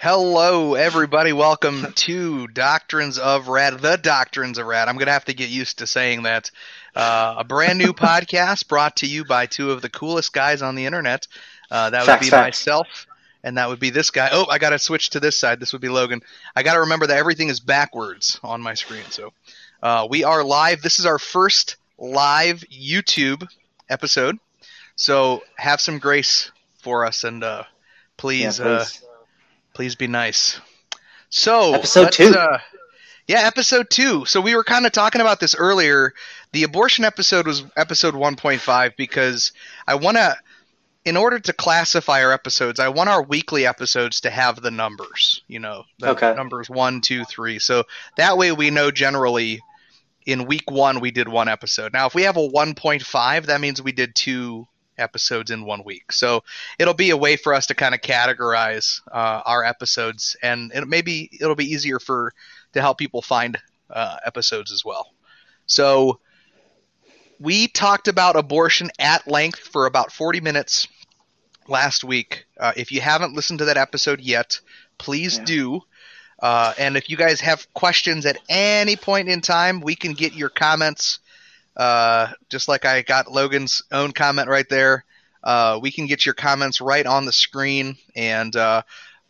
Hello, everybody. Welcome to Doctrines of Rad, the Doctrines of Rad. I'm going to have to get used to saying that. Uh, a brand new podcast brought to you by two of the coolest guys on the internet. Uh, that would Facts, be facts. myself, and that would be this guy. Oh, I got to switch to this side. This would be Logan. I got to remember that everything is backwards on my screen. So uh, we are live. This is our first live YouTube episode. So have some grace for us, and uh, please, Yeah, Uh, please. Please be nice. So Episode two. Uh, yeah, episode two. So we were kind of talking about this earlier. The abortion episode was episode 1.5 because I want to, in order to classify our episodes, I want our weekly episodes to have the numbers. You know, the Okay. numbers one, two, three. So that way we know generally. In week one, we did one episode. Now, if we have a 1.5, that means we did two episodes in one week. So it'll be a way for us to kind of categorize uh, our episodes, and it maybe it'll be easier for to help people find uh, episodes as well. So we talked about abortion at length for about 40 minutes last week. Uh, if you haven't listened to that episode yet, please Yeah. do. Uh, and if you guys have questions at any point in time, we can get your comments. Uh, just like I got Logan's own comment right there. Uh, we can get your comments right on the screen. And uh,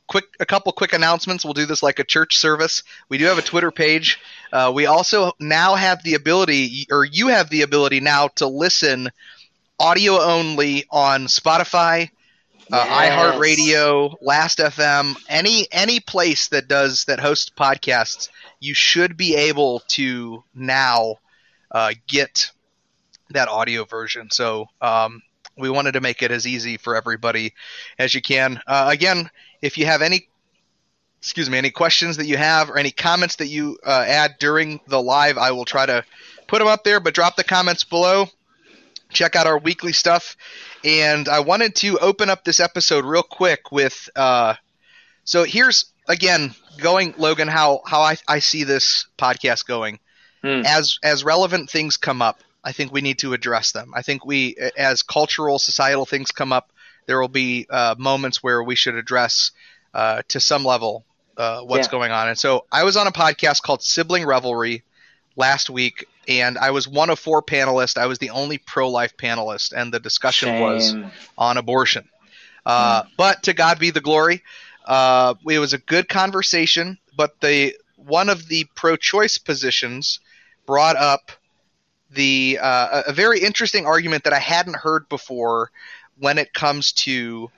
quick, a couple quick announcements. We'll do this like a church service. We do have a Twitter page. Uh, we also now have the ability, or you have the ability now to listen audio only on Spotify, uh, Yes. iHeartRadio, Last FM, any any place that does that hosts podcasts, you should be able to now uh, get that audio version. So um, we wanted to make it as easy for everybody as you can. Uh, again, if you have any excuse me any questions that you have or any comments that you uh, add during the live, I will try to put them up there. But drop the comments below. Check out our weekly stuff. And I wanted to open up this episode real quick with. Uh, so here's again going Logan how how I, I see this podcast going Hmm. as as relevant things come up, I think we need to address them. I think we, as cultural, societal things come up, there will be uh, moments where we should address uh, to some level uh, what's Yeah. going on. And so, I was on a podcast called Sibling Revelry last week, and I was one of four panelists. I was the only pro-life panelist, and the discussion was on abortion. Uh, But to God be the glory. Uh, it was a good conversation, but the one of the pro-choice positions brought up the uh, a very interesting argument that I hadn't heard before when it comes to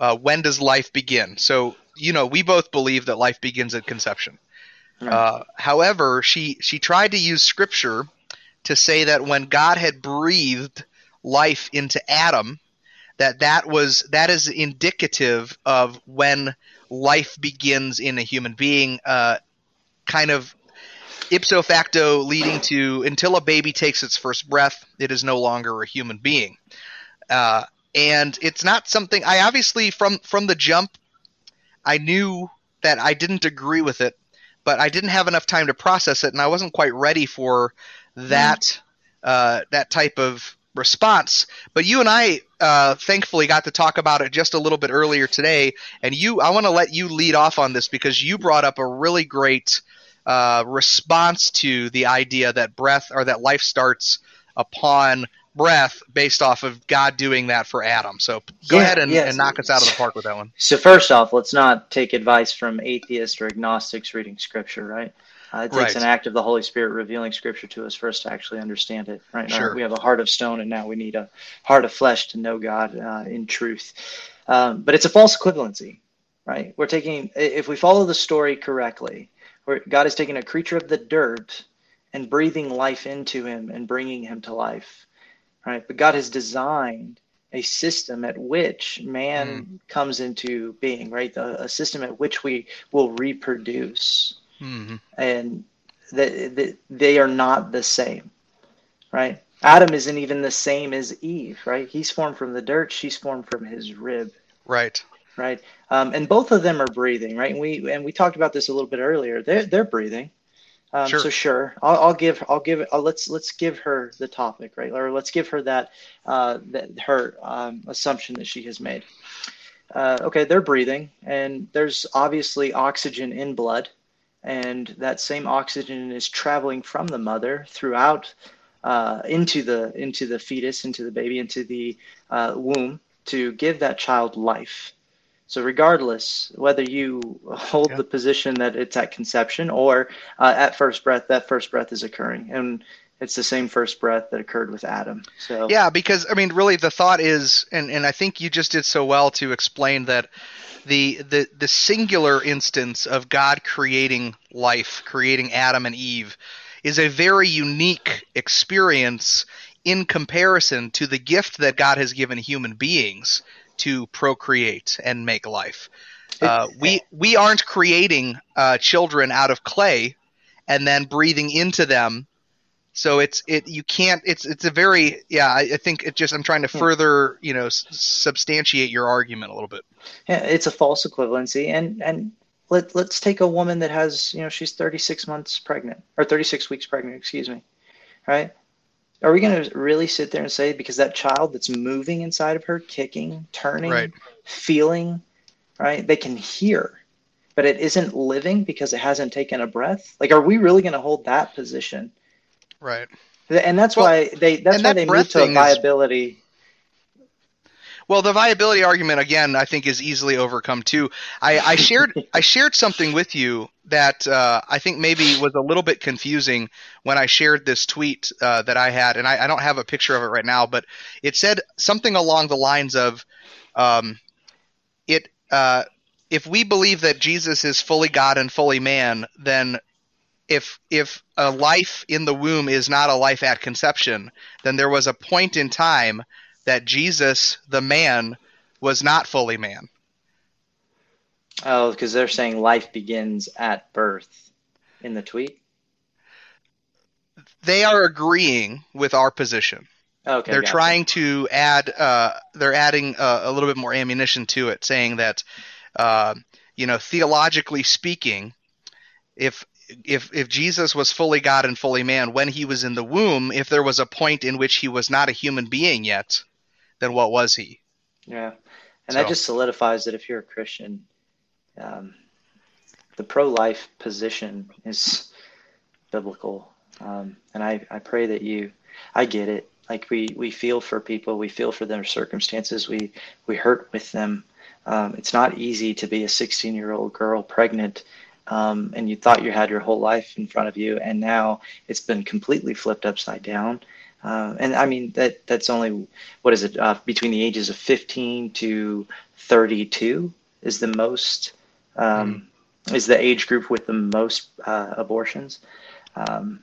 uh, when does life begin. So you know, we both believe that life begins at conception. Right. Uh, however, she she tried to use scripture to say that when God had breathed life into Adam, that that was that is indicative of when life begins in a human being. Uh, kind of ipso facto leading to until a baby takes its first breath, it is no longer a human being. Uh, and it's not something I obviously from from the jump, I knew that I didn't agree with it, but I didn't have enough time to process it, and I wasn't quite ready for that uh, that type of response. But you and I, uh, thankfully, got to talk about it just a little bit earlier today. And you, I want to let you lead off on this because you brought up a really great uh, response to the idea that breath or that life starts upon breath based off of God doing that for Adam. So go Yeah, ahead and, yes. and knock us out of the park with that one. So first off, let's not take advice from atheists or agnostics reading scripture, right? Uh, it takes Right. an act of the Holy Spirit revealing scripture to us for us to actually understand it, right? Now, Sure. we have a heart of stone, and now we need a heart of flesh to know God uh, in truth. Um, but it's a false equivalency, right? We're taking, if we follow the story correctly, where God is taking a creature of the dirt and breathing life into him and bringing him to life, right? But God has designed a system at which man comes into being, right? A, a system at which we will reproduce, hmm and that that they are not the same, right? Adam isn't even the same as Eve, right? He's formed from the dirt; she's formed from his rib, Right. Right? Um, and both of them are breathing, right? And we and we talked about this a little bit earlier. They're they're breathing. Um, Sure. So sure, I'll, I'll give I'll give it. Uh, let's let's give her the topic, right? Or let's give her that uh, that her um, assumption that she has made. uh, okay, they're breathing, and there's obviously oxygen in blood, and that same oxygen is traveling from the mother throughout uh, into the into the fetus, into the baby, into the uh, womb to give that child life. So, regardless whether you hold yeah. the position that it's at conception or uh, at first breath, that first breath is occurring, and it's the same first breath that occurred with Adam. So yeah, because I mean, really, the thought is, and and I think you just did so well to explain that the the the singular instance of God creating life, creating Adam and Eve, is a very unique experience in comparison to the gift that God has given human beings to procreate and make life. Uh, we we aren't creating uh, children out of clay and then breathing into them. So it's it you can't it's it's a very yeah I, I think it just I'm trying to further you know s- substantiate your argument a little bit. Yeah, it's a false equivalency, and and let let's take a woman that has you know she's 36 months pregnant or 36 weeks pregnant, excuse me, right? Are we going to really sit there and say because that child that's moving inside of her, kicking, turning, right. feeling, right? They can hear, but it isn't living because it hasn't taken a breath. Like, are we really going to hold that position? Right. And that's well, why they that's why that they move to a viability. Is, well, the viability argument again, I think, is easily overcome too. I, I shared I shared something with you that uh, I think maybe was a little bit confusing when I shared this tweet uh, that I had, and I, I, don't have a picture of it right now, but it said something along the lines of, um, "It uh, if we believe that Jesus is fully God and fully man, then." If if a life in the womb is not a life at conception, then there was a point in time that Jesus, the man, was not fully man. Oh, because they're saying life begins at birth in the tweet? They are agreeing with our position. Okay, they're gotcha. trying to add. Uh, they're adding uh, a little bit more ammunition to it, saying that, uh, you know, theologically speaking, if if if Jesus was fully God and fully man when he was in the womb, if there was a point in which he was not a human being yet, then what was he? Yeah, and so. that just solidifies that if you're a Christian, um, the pro-life position is biblical, um, and I I pray that you, I get it. Like we we feel for people, we feel for their circumstances, we we hurt with them. Um, it's not easy to be a 16 year old girl pregnant um, and you thought you had your whole life in front of you, and now it's been completely flipped upside down. Uh, and I mean that that's only what is it uh, between the ages of 15 to 32 is the most um, mm. is the age group with the most uh, abortions. Um,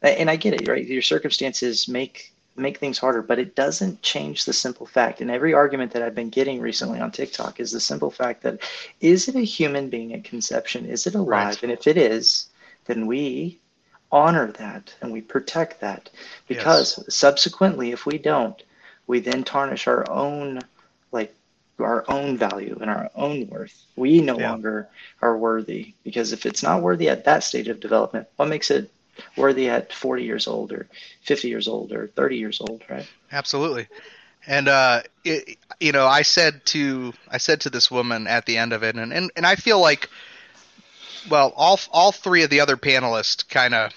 and I get it, right? Your circumstances make make things harder, but it doesn't change the simple fact. And every argument that I've been getting recently on TikTok is the simple fact that is it a human being at conception? Is it alive? Right. And if it is, then we honor that and we protect that. Because yes. subsequently if we don't we then tarnish our own like our own value and our own worth. We no yeah. longer are worthy. Because if it's not worthy at that stage of development what makes it worthy at 40 years old or 50 years old or 30 years old right? Absolutely. And uh it, you know i said to i said to this woman at the end of it and and, and i feel like well, all all three of the other panelists kind of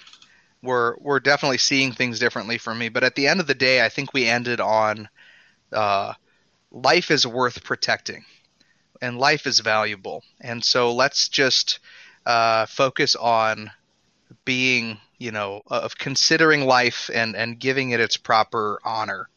were were definitely seeing things differently from me. But at the end of the day, I think we ended on uh, life is worth protecting, and life is valuable. And so let's just uh, focus on being, you know, of considering life and and giving it its proper honor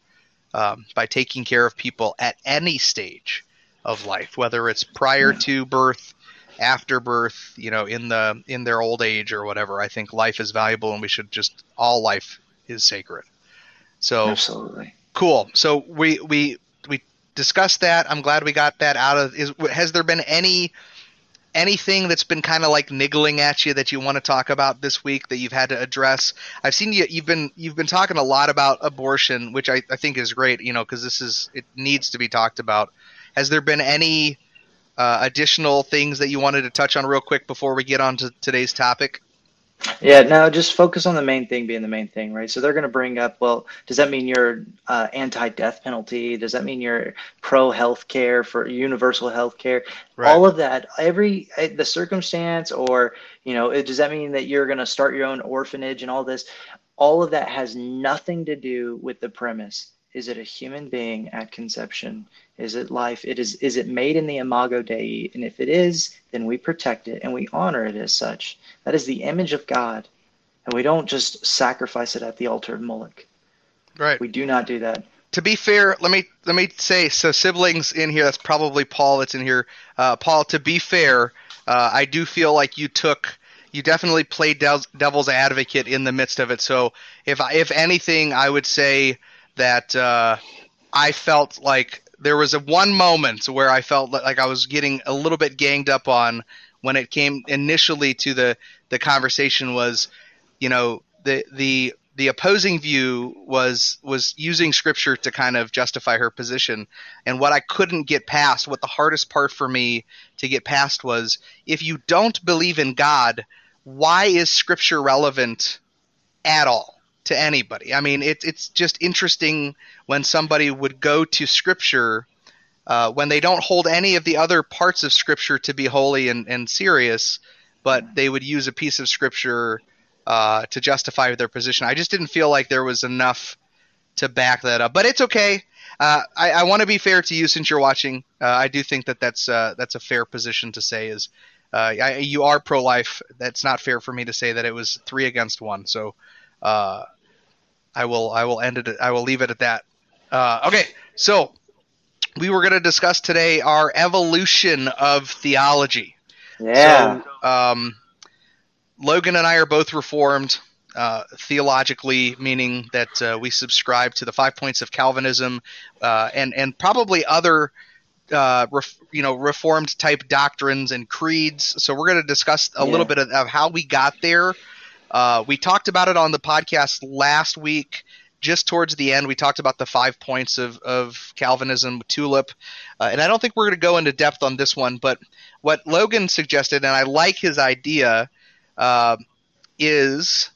um, by taking care of people at any stage of life, whether it's prior to birth after birth, you know, in the in their old age or whatever. I think life is valuable, and we should just all life is sacred. So absolutely cool. So we we we discussed that. I'm glad we got that out of. Is has there been any anything that's been kind of like niggling at you that you want to talk about this week that you've had to address? I've seen you. You've been you've been talking a lot about abortion, which I, I think is great. You know, because this is it needs to be talked about. Has there been any uh, additional things that you wanted to touch on real quick before we get on to today's topic? Yeah, no, just focus on the main thing being the main thing, right? So they're going to bring up, well, does that mean you're uh, anti-death penalty? Does that mean you're pro-health care for universal health care? Right. All of that, every eh, the circumstance, or you know, it, does that mean that you're going to start your own orphanage and all this? All of that has nothing to do with the premise. Is it a human being at conception? Is it life? It is. Is it made in the imago Dei? And if it is, then we protect it and we honor it as such. That is the image of God, and we don't just sacrifice it at the altar of Moloch. Right. We do not do that. To be fair, let me let me say so. Siblings in here. That's probably Paul. That's in here. Uh, Paul. To be fair, uh, I do feel like you took. You definitely played devil's advocate in the midst of it. So if if anything, I would say that uh, I felt like there was a one moment where I felt like I was getting a little bit ganged up on when it came initially to the the conversation was, you know, the the the opposing view was was using scripture to kind of justify her position. And what i couldn't get past what the hardest part for me to get past was if you don't believe in god why is scripture relevant at all to anybody i mean it, it's just interesting when somebody would go to scripture uh, when they don't hold any of the other parts of scripture to be holy and, and serious, but they would use a piece of scripture uh, to justify their position. I just didn't feel like there was enough to back that up, but it's okay. Uh, I, I want to be fair to you since you're watching. Uh, I do think that that's uh, that's a fair position to say. Is uh, I, you are pro-life? That's not fair for me to say that it was three against one. So I will I will end it. I will leave it at that. okay, so we were going to discuss today our evolution of theology. Yeah. So, um, Logan and I are both reformed uh, theologically, meaning that uh, we subscribe to the five points of Calvinism uh, and and probably other. Uh, ref, you know, reformed type doctrines and creeds. So we're going to discuss a yeah. little bit of, of, how we got there. Uh, we talked about it on the podcast last week just towards the end, we talked about the five points of, of Calvinism, tulip, uh, and I don't think we're going to go into depth on this one. But what Logan suggested, and I like his idea, uh, is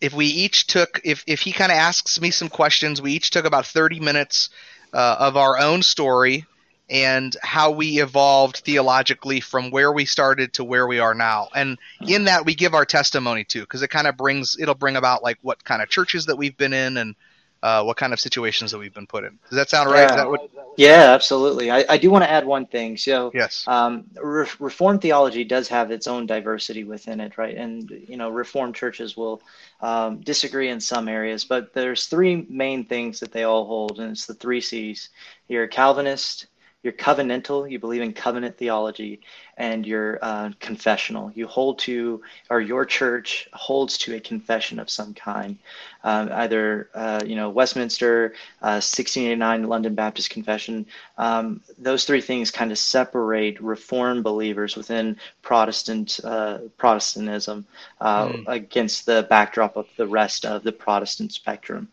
if we each took, if if he kind of asks me some questions, we each took about thirty minutes uh, of our own story and how we evolved theologically from where we started to where we are now. And in that, we give our testimony too, because it kind of brings, it'll bring about like what kind of churches that we've been in and uh, what kind of situations that we've been put in. Does that sound right? Yeah, what... yeah absolutely. I, I, do want to add one thing. So, yes, um, Re- Reformed theology does have its own diversity within it, right? And you know, Reformed churches will um, disagree in some areas, but there's three main things that they all hold, and it's the three C's. You're a Calvinist, you're covenantal, you believe in covenant theology, and you're uh, confessional. You hold to, or your church holds to a confession of some kind, um, either uh, you know Westminster, uh, 1689 London Baptist Confession. Um, those three things kind of separate Reformed believers within Protestant uh, Protestantism mm. against the backdrop of the rest of the Protestant spectrum.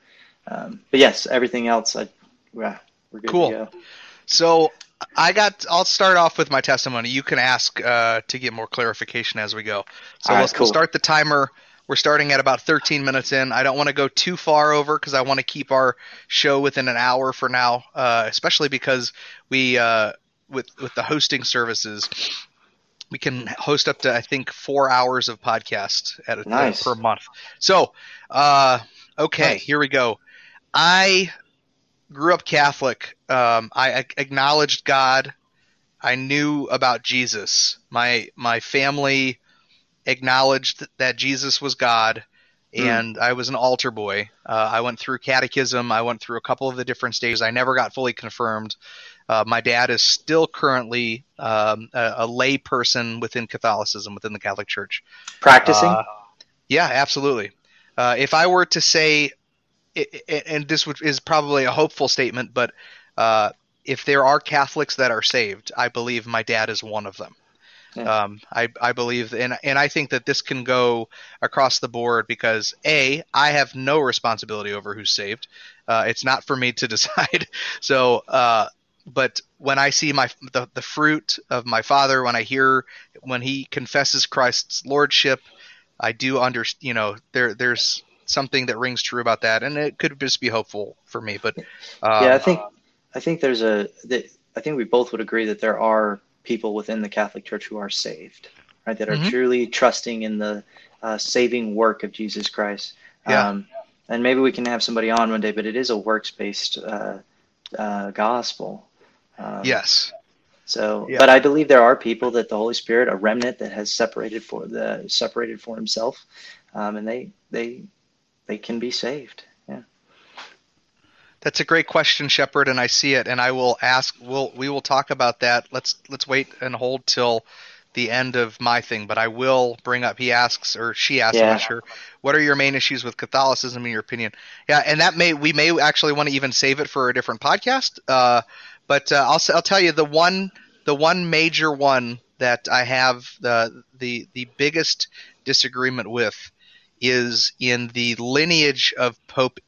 Um, but yes, everything else, I, yeah, we're good cool. So I got. I'll start off with my testimony. You can ask uh, to get more clarification as we go. So let's cool. we'll start the timer. We're starting at about 13 minutes in. I don't want to go too far over because I want to keep our show within an hour for now, uh, especially because we uh, with with the hosting services we can host up to I think four hours of podcast at a nice. per month. So, uh, okay, nice. here we go. I grew up Catholic. Um, I acknowledged God. I knew about Jesus. My my family acknowledged that Jesus was God, mm. and I was an altar boy. Uh, I went through catechism. I went through a couple of the different stages. I never got fully confirmed. Uh, my dad is still currently um, a, a lay person within Catholicism, within the Catholic Church. Practicing? Uh, yeah, absolutely. Uh, if I were to say and this is probably a hopeful statement, but uh, if there are Catholics that are saved, I believe my dad is one of them. Yeah. Um, I, I believe, and and I think that this can go across the board because a I have no responsibility over who's saved. Uh, it's not for me to decide. so, uh, but when I see my the, the fruit of my father, when I hear when he confesses Christ's lordship, I do under you know there there's something that rings true about that, and it could just be hopeful for me. But um, yeah, I think I think there's a that I think we both would agree that there are people within the Catholic Church who are saved, right? That are mm-hmm. truly trusting in the uh, saving work of Jesus Christ. Yeah. Um, and maybe we can have somebody on one day, but it is a works based uh, uh, gospel. Um, yes. So, yeah. but I believe there are people that the Holy Spirit, a remnant that has separated for the separated for Himself, um, and they they they can be saved. Yeah. That's a great question, Shepard, and I see it, and I will ask. We'll we will talk about that. Let's let's wait and hold till the end of my thing, but I will bring up. He asks or she asks, yeah. I'm not sure. What are your main issues with Catholicism, in your opinion? Yeah, and that may we may actually want to even save it for a different podcast. Uh, but uh, I'll I'll tell you the one the one major one that I have the the the biggest disagreement with is in the lineage of Pope.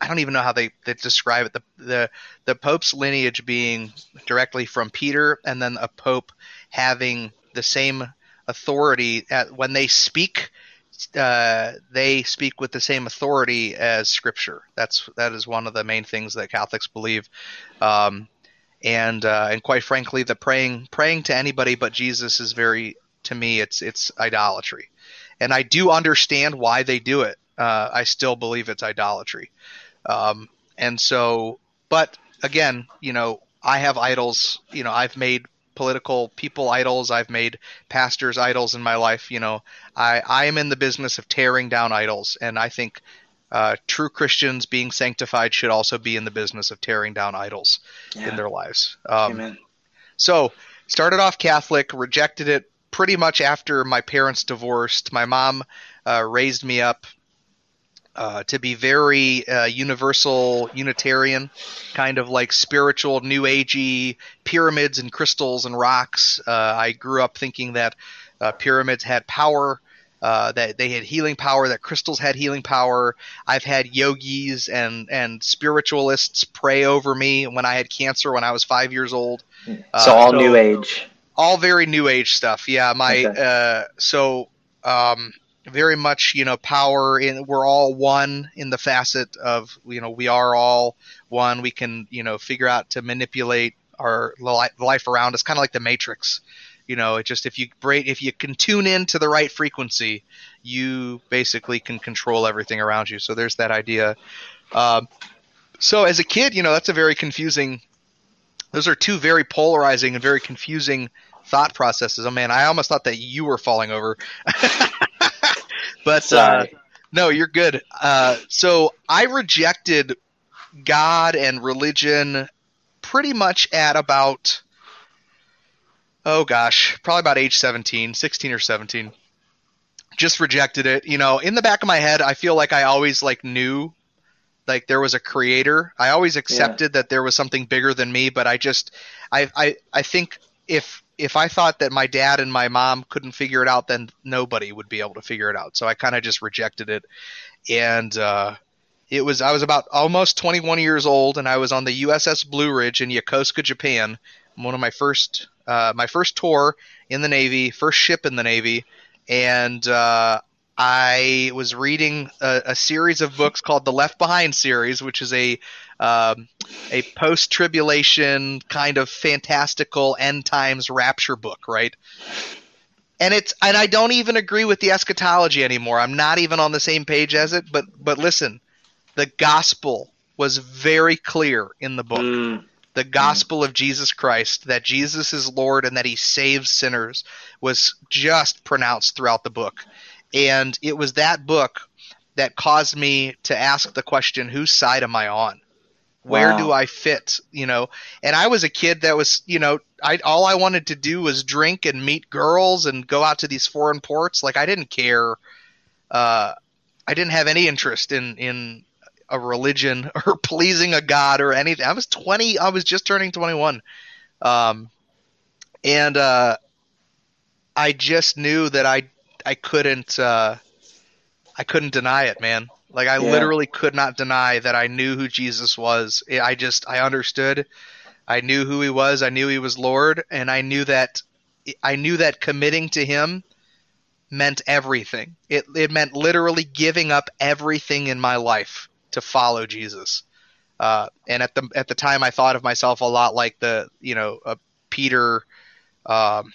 I don't even know how they, they describe it. The, the the Pope's lineage being directly from Peter, and then a Pope having the same authority at, when they speak. Uh, they speak with the same authority as Scripture. That's that is one of the main things that Catholics believe. Um, and uh, and quite frankly, the praying praying to anybody but Jesus is very to me it's it's idolatry, and I do understand why they do it. Uh, I still believe it's idolatry, um, and so but again, you know, I have idols. You know, I've made political people idols. I've made pastors idols in my life. You know, I I am in the business of tearing down idols, and I think uh, true Christians being sanctified should also be in the business of tearing down idols yeah. in their lives. Um, Amen. So, started off Catholic, rejected it pretty much after my parents divorced. My mom uh, raised me up uh, to be very uh, universal Unitarian, kind of like spiritual New Agey pyramids and crystals and rocks. Uh, I grew up thinking that uh, pyramids had power uh, that they had healing power, that crystals had healing power. I've had yogis and and spiritualists pray over me when I had cancer when I was five years old. So all so new age, all very new age stuff. Yeah, my okay. uh, so um, very much you know power in we're all one in the facet of you know we are all one. We can you know figure out to manipulate our life around us, kind of like the Matrix. You know, it just if you break if you can tune in to the right frequency, you basically can control everything around you. So there's that idea. Um, so as a kid, you know, that's a very confusing. Those are two very polarizing and very confusing thought processes. Oh man, I almost thought that you were falling over. but uh, no, you're good. Uh, so I rejected God and religion pretty much at about oh gosh, probably about age 17, 16 or 17. Just rejected it. You know, in the back of my head, I feel like I always like knew like there was a creator. I always accepted yeah. that there was something bigger than me, but I just I I I think if if I thought that my dad and my mom couldn't figure it out, then nobody would be able to figure it out. So I kind of just rejected it. And uh, it was I was about almost 21 years old, and I was on the USS Blue Ridge in Yokosuka, Japan. One of my first uh, my first tour in the Navy, first ship in the Navy, and uh, I was reading a, a, series of books called the Left Behind series, which is a um, a post tribulation kind of fantastical end times rapture book, right? And it's and I don't even agree with the eschatology anymore. I'm not even on the same page as it. But but listen, the gospel was very clear in the book. Mm the gospel of Jesus Christ, that Jesus is Lord and that he saves sinners, was just pronounced throughout the book. And it was that book that caused me to ask the question, whose side am I on? Where wow. do I fit? You know, and I was a kid that was, you know, I all I wanted to do was drink and meet girls and go out to these foreign ports. Like I didn't care. Uh, I didn't have any interest in in a religion or pleasing a god or anything. I was 20. I was just turning 21. Um, and uh, I just knew that I I couldn't uh, I couldn't deny it, man. Like I yeah. literally could not deny that I knew who Jesus was. I just I understood. I knew who he was. I knew he was Lord, and I knew that I knew that committing to him meant everything. It it meant literally giving up everything in my life to follow Jesus. Uh, and at the at the time, I thought of myself a lot like the you know uh, Peter, um,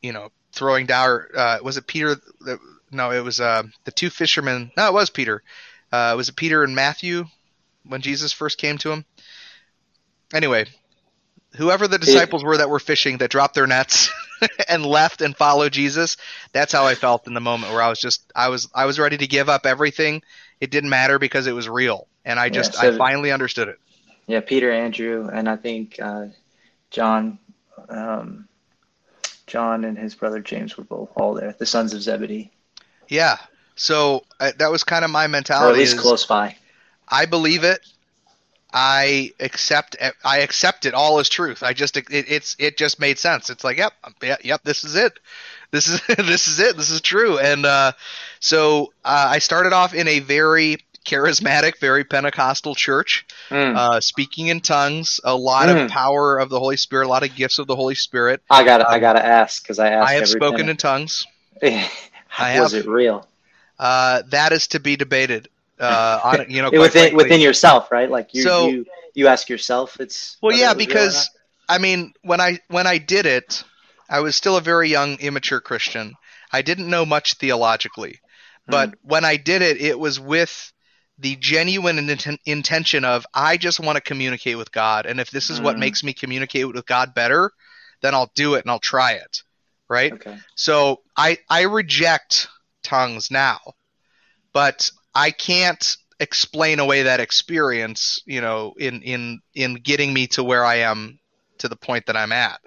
you know, throwing down. Uh, was it Peter? No, it was uh, the two fishermen. No, it was Peter. Uh, was it Peter and Matthew when Jesus first came to him? Anyway, whoever the disciples were that were fishing that dropped their nets and left and followed Jesus, that's how I felt in the moment where I was just I was I was ready to give up everything. It didn't matter because it was real, and I just yeah, so, I finally understood it. Yeah, Peter, Andrew, and I think uh, John, um, John and his brother James were both all there, the sons of Zebedee. Yeah, so uh, that was kind of my mentality. Or at least close by. I believe it. I accept I accept it all as truth. I just it, it's it just made sense. It's like yep yep, yep this is it. This is this is it. This is true. And uh, so uh, I started off in a very charismatic, very Pentecostal church, mm. uh, speaking in tongues, a lot mm. of power of the Holy Spirit, a lot of gifts of the Holy Spirit. I got I got to ask because I asked. I have spoken in tongues. I was it real? Uh, that is to be debated uh, on you know within within yourself, right? Like you so, you you ask yourself, it's well, yeah, because I mean, when I when I did it, I was still a very young, immature Christian. I didn't know much theologically, but mm. when I did it, it was with the genuine int- intention of I just want to communicate with God, and if this is mm. what makes me communicate with God better, then I'll do it and I'll try it. Right. Okay. So I I reject tongues now, but I can't explain away that experience, you know, in in in getting me to where I am to the point that I'm at.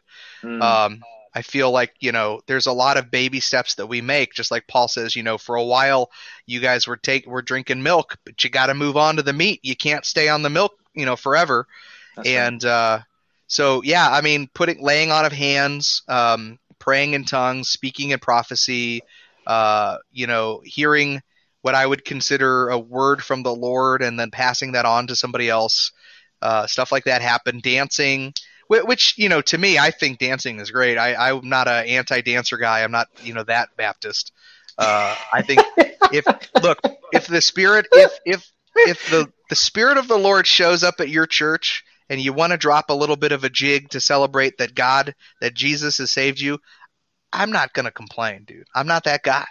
Mm. Um, I feel like you know there's a lot of baby steps that we make, just like Paul says. You know, for a while you guys were take were drinking milk, but you got to move on to the meat. You can't stay on the milk, you know, forever. That's and right. uh, so yeah, I mean, putting laying on of hands, um, praying in tongues, speaking in prophecy, uh, you know, hearing what I would consider a word from the Lord and then passing that on to somebody else. Uh, stuff like that happened. Dancing, which you know, to me, I think dancing is great. I, I'm not an anti-dancer guy. I'm not you know that Baptist. Uh, I think if look, if the spirit, if if if the the spirit of the Lord shows up at your church and you want to drop a little bit of a jig to celebrate that God, that Jesus has saved you, I'm not going to complain, dude. I'm not that guy.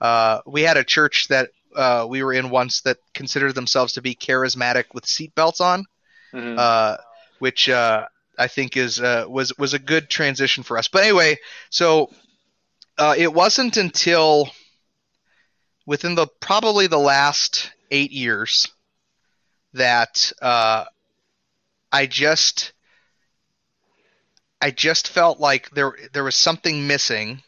Uh, we had a church that uh, we were in once that considered themselves to be charismatic with seatbelts on, mm-hmm. uh, which uh, I think is uh, was was a good transition for us. But anyway, so it wasn't until within the probably the last eight years that I just I just felt like there there was something missing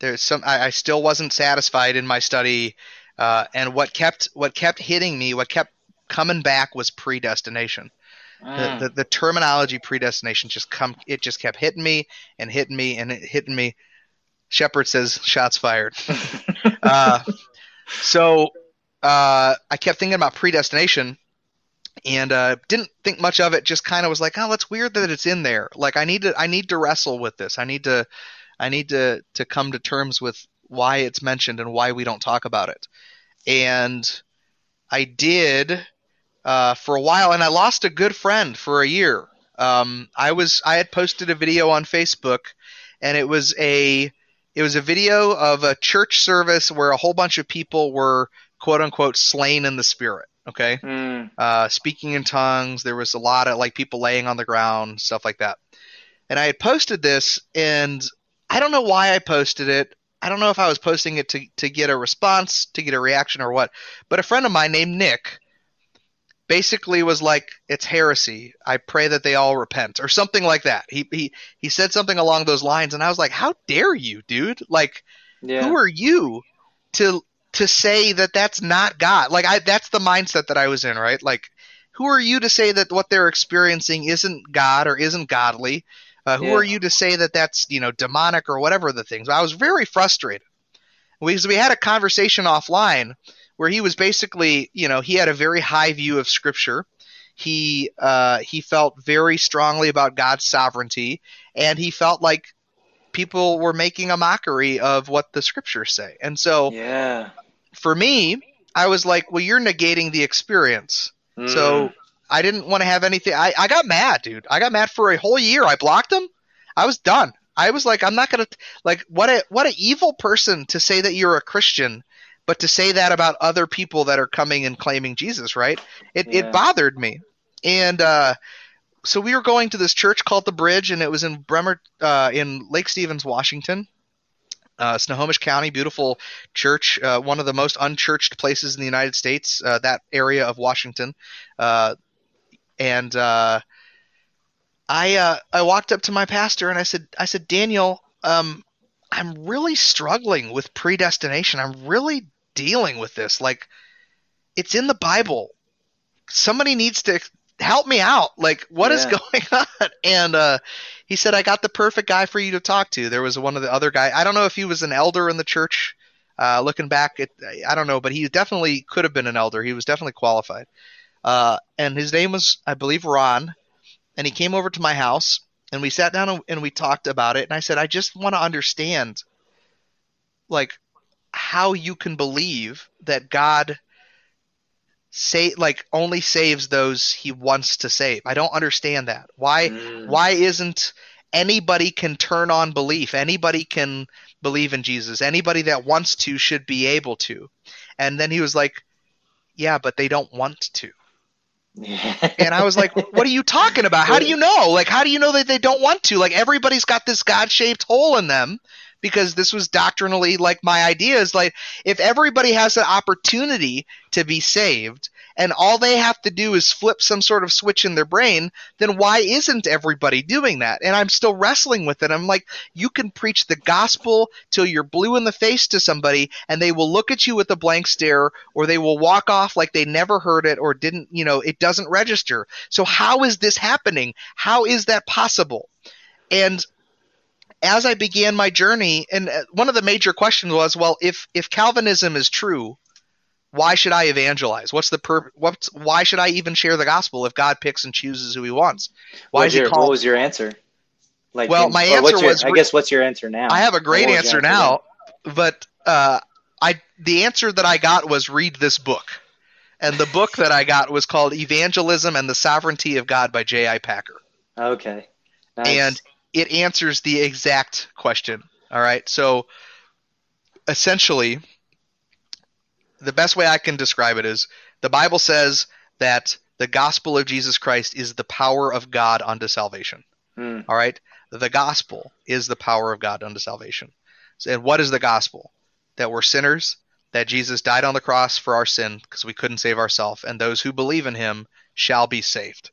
there's some I, I still wasn't satisfied in my study, uh, and what kept what kept hitting me, what kept coming back was predestination. Mm. The, the, the terminology predestination just come it just kept hitting me and hitting me and hitting me. Shepard says shots fired. uh, so uh, I kept thinking about predestination and uh, didn't think much of it. Just kind of was like, oh, that's weird that it's in there. Like I need to I need to wrestle with this. I need to I need to to come to terms with why it's mentioned and why we don't talk about it. And I did uh, for a while, and I lost a good friend for a year. Um, I was I had posted a video on Facebook, and it was a it was a video of a church service where a whole bunch of people were quote unquote slain in the spirit. Okay, mm. uh, speaking in tongues. There was a lot of like people laying on the ground, stuff like that. And I had posted this, and I don't know why I posted it. I don't know if I was posting it to, to get a response, to get a reaction, or what. But a friend of mine named Nick basically was like, "It's heresy. I pray that they all repent," or something like that. He he he said something along those lines, and I was like, "How dare you, dude? Like, yeah. who are you to to say that that's not God? Like, I that's the mindset that I was in, right? Like, who are you to say that what they're experiencing isn't God or isn't godly?" Uh, who yeah. are you to say that that's you know demonic or whatever the things? I was very frustrated because we had a conversation offline where he was basically you know he had a very high view of Scripture. He uh, he felt very strongly about God's sovereignty, and he felt like people were making a mockery of what the scriptures say. And so Yeah. for me, I was like, well, you're negating the experience. So Mm. I didn't want to have anything. I, I got mad, dude. I got mad for a whole year. I blocked them. I was done. I was like, I'm not gonna like what a what a evil person to say that you're a Christian, but to say that about other people that are coming and claiming Jesus, right? It Yeah. it bothered me, and uh, so we were going to this church called the Bridge, and it was in Bremer, uh, in Lake Stevens, Washington. Uh, Snohomish County, beautiful church, uh, one of the most unchurched places in the United States. Uh, that area of Washington, uh, and uh, I I walked up to my pastor and I said I said Daniel, um, I'm really struggling with predestination. I'm really dealing with this. Like, it's in the Bible. Somebody needs to help me out. Like, what is Yeah. going on? And uh, he said, I got the perfect guy for you to talk to. There was one of the other guy. I don't know if he was an elder in the church. Uh, looking back, at, I don't know, but he definitely could have been an elder. He was definitely qualified. Uh, and his name was, I believe, Ron. And he came over to my house, and we sat down and, and we talked about it. And I said, I just want to understand, like, how you can believe that God say like only saves those he wants to save. I don't understand that. Why Mm. why isn't anybody can turn on belief? Anybody can believe in Jesus. Anybody that wants to should be able to. And then he was like, "Yeah, but they don't want to." Yeah. And I was like, "What are you talking about? How do you know? Like how do you know that they don't want to? Like everybody's got this God-shaped hole in them." Because this was doctrinally like my idea is like if everybody has an opportunity to be saved and all they have to do is flip some sort of switch in their brain, then why isn't everybody doing that? And I'm still wrestling with it. I'm like, you can preach the gospel till you're blue in the face to somebody and they will look at you with a blank stare or they will walk off like they never heard it or didn't, you know, it doesn't register. So how is this happening? How is that possible? And as I began my journey, and uh, one of the major questions was, well, if if Calvinism is true, why should I evangelize? What's the pur- what's why should I even share the gospel if God picks and chooses who He wants? Why is He your, called? what was your answer? Like, Well, my answer your- was I guess what's your answer now? I have a great Or what was answer your now, but uh, I the answer that I got was read this book, and the book that I got was called Evangelism and the Sovereignty of God by J. I. Packer. Okay. Nice. and it answers the exact question. All right. So essentially, the best way I can describe it is the Bible says that the gospel of Jesus Christ is the power of God unto salvation. Hmm. All right. The gospel is the power of God unto salvation. And what is the gospel? That we're sinners, that Jesus died on the cross for our sin because we couldn't save ourselves, and those who believe in him shall be saved.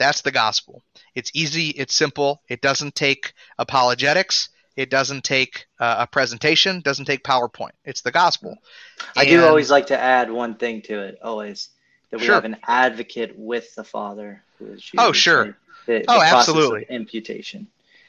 That's the gospel. It's easy, it's simple, it doesn't take apologetics, it doesn't take uh, a presentation, doesn't take PowerPoint. It's the gospel. I do always like to add one thing to it. Always that we Sure. have an advocate with the Father, who is Jesus. Oh, sure. The, the Oh, absolutely. imputation.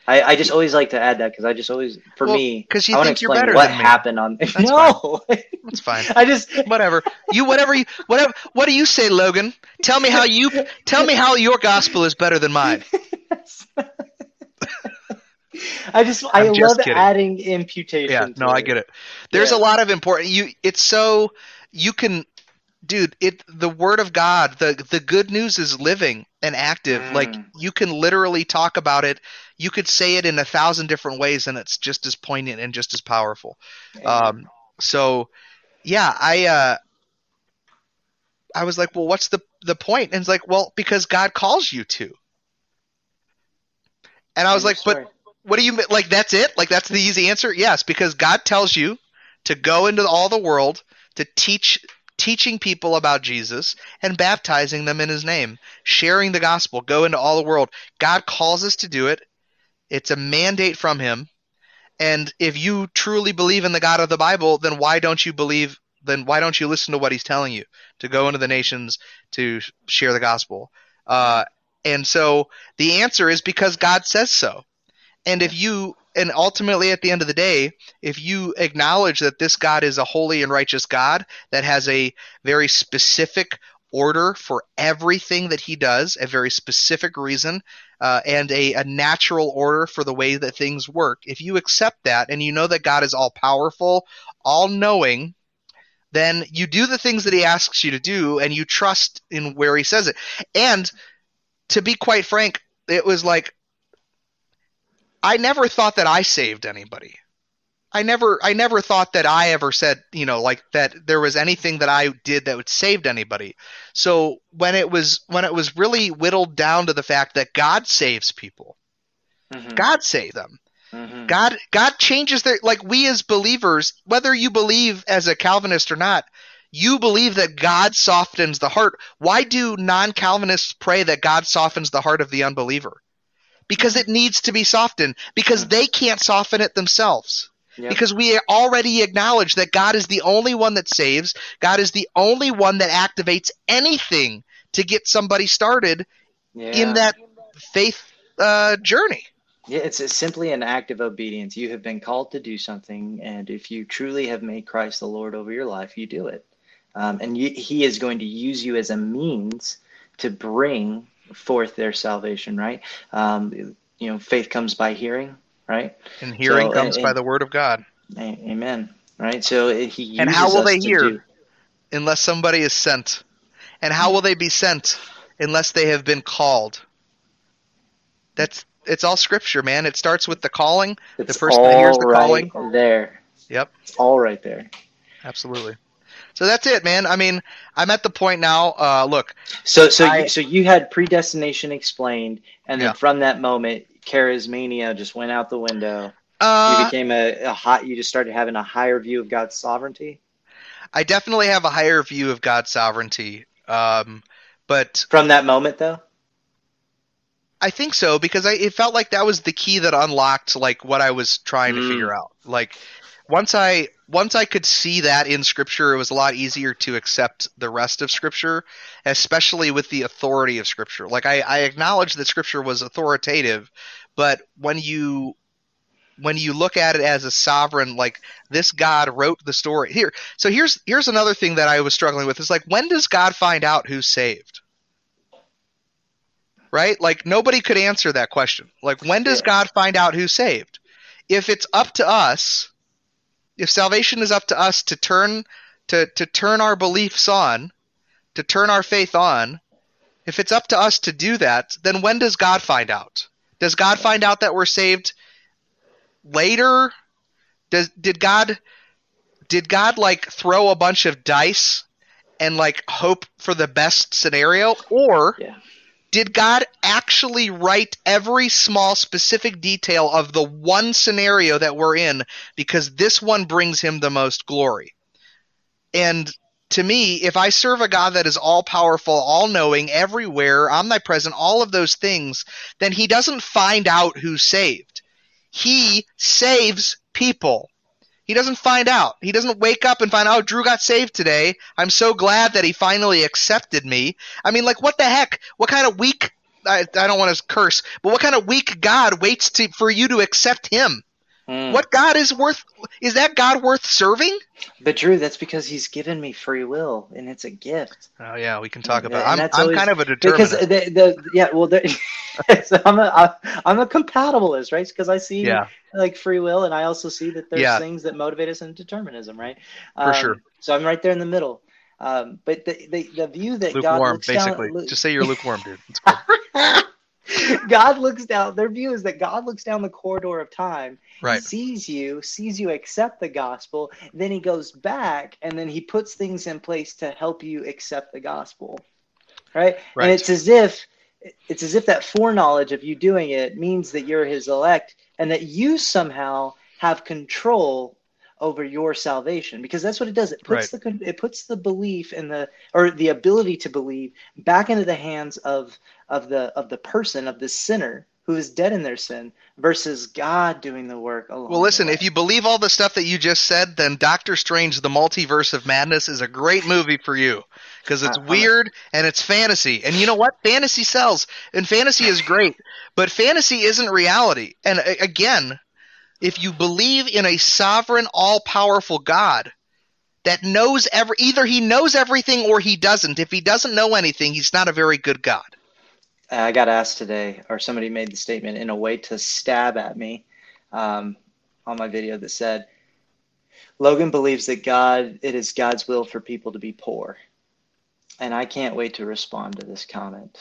I, I just always like to add that because I just always, for Well, me, 'cause you I think you're better what than me. happened on. That's no, That's fine. I just whatever you whatever you whatever what do you say logan tell me how you tell me how your gospel is better than mine I just I just love kidding. adding imputation. yeah no i get it there's Yeah. a lot of important you it's so you can dude it the word of god the the good news is living and active Mm. like you can literally talk about it you could say it in a thousand different ways and it's just as poignant and just as powerful um so yeah i uh i was like well what's the the point? point and it's like well because god calls you to and i was like but what do you mean? Like that's it? Like that's the easy answer? Yes, because God tells you to go into all the world to teach teaching people about Jesus and baptizing them in his name, sharing the gospel, go into all the world. God calls us to do it. It's a mandate from him. And if you truly believe in the God of the Bible, then why don't you believe then why don't you listen to what he's telling you to go into the nations to share the gospel? Uh, and so the answer is because God says so. And if you, and ultimately at the end of the day, if you acknowledge that this God is a holy and righteous God that has a very specific order for everything that he does, a very specific reason, uh, and a, a natural order for the way that things work, if you accept that and you know that God is all powerful, all knowing, then you do the things that He asks you to do and you trust in where He says it. And to be quite frank, it was like I never thought that I saved anybody. I never I never thought that I ever said, you know, like that there was anything that I did that would saved anybody. So when it was when it was really whittled down to the fact that God saves people. Mm-hmm. God saved them. Mm-hmm. God God changes their like we as believers, whether you believe as a Calvinist or not, you believe that God softens the heart. Why do non-Calvinists pray that God softens the heart of the unbeliever? Because it needs to be softened because they can't soften it themselves. Yep. Because we already acknowledge that God is the only one that saves. God is the only one that activates anything to get somebody started yeah. in that faith uh, journey. Yeah, it's simply an act of obedience. You have been called to do something, and if you truly have made Christ the Lord over your life, you do it. Um, and you, He is going to use you as a means to bring forth their salvation. Right? Um, you know, faith comes by hearing, right? And hearing so, comes and, by the word of God. Amen. Right. So he and how will they hear do... unless somebody is sent? And how will they be sent unless they have been called? That's it's all scripture, man. It starts with the calling. It's the person that hears the right calling. There. Yep. It's all right there. Absolutely. So that's it, man. I mean, I'm at the point now. Uh, look. So, so, I, you, so you had predestination explained, and then yeah. from that moment, charismania just went out the window. Uh, you became a, a hot. You just started having a higher view of God's sovereignty. I definitely have a higher view of God's sovereignty. Um, but from that moment, though, I think so because I, it felt like that was the key that unlocked like what I was trying mm. to figure out. Like once I once I could see that in scripture, it was a lot easier to accept the rest of scripture, especially with the authority of scripture. Like I, I acknowledge that scripture was authoritative, but when you when you look at it as a sovereign, like this God wrote the story here. So here's here's another thing that I was struggling with is like when does God find out who's saved? Right? Like nobody could answer that question. Like when does yeah. God find out who's saved? If it's up to us, if salvation is up to us to turn to to turn our beliefs on, to turn our faith on, if it's up to us to do that, then when does God find out? Does God find out that we're saved later? Does did God did God like throw a bunch of dice and like hope for the best scenario or yeah. Did God actually write every small specific detail of the one scenario that we're in because this one brings him the most glory? And to me, if I serve a God that is all powerful, all knowing, everywhere, omnipresent, all of those things, then he doesn't find out who's saved. He saves people. He doesn't find out. He doesn't wake up and find out, oh, Drew got saved today. I'm so glad that he finally accepted me. I mean, like, what the heck? What kind of weak, I, I don't want to curse, but what kind of weak God waits to, for you to accept him? Mm. What God is worth? Is that God worth serving? But Drew, that's because He's given me free will, and it's a gift. Oh yeah, we can talk about. I'm, I'm kind of a determinist. Because the, the yeah, well, so I'm a I'm a compatibilist, right? Because I see yeah. like free will, and I also see that there's yeah. things that motivate us in determinism, right? For um, sure. So I'm right there in the middle. Um, but the, the the view that lukewarm, God looks basically. Down, Just say you're lukewarm, dude. It's cool. God looks down. Their view is that God looks down the corridor of time, right. sees you, sees you accept the gospel, then he goes back and then he puts things in place to help you accept the gospel. Right? right. And it's as if it's as if that foreknowledge of you doing it means that you're his elect and that you somehow have control over your salvation because that's what it does it puts right. the it puts the belief in the or the ability to believe back into the hands of of the of the person of the sinner who is dead in their sin versus God doing the work alone. Well, listen, if you believe all the stuff that you just said, then Doctor Strange: The Multiverse of Madness is a great movie for you because it's uh, uh, weird and it's fantasy. And you know what? Fantasy sells, and fantasy is great, but fantasy isn't reality. And again, if you believe in a sovereign, all-powerful God that knows every either he knows everything or he doesn't. If he doesn't know anything, he's not a very good God. I got asked today, or somebody made the statement in a way to stab at me um, on my video that said, Logan believes that God, it is God's will for people to be poor. And I can't wait to respond to this comment.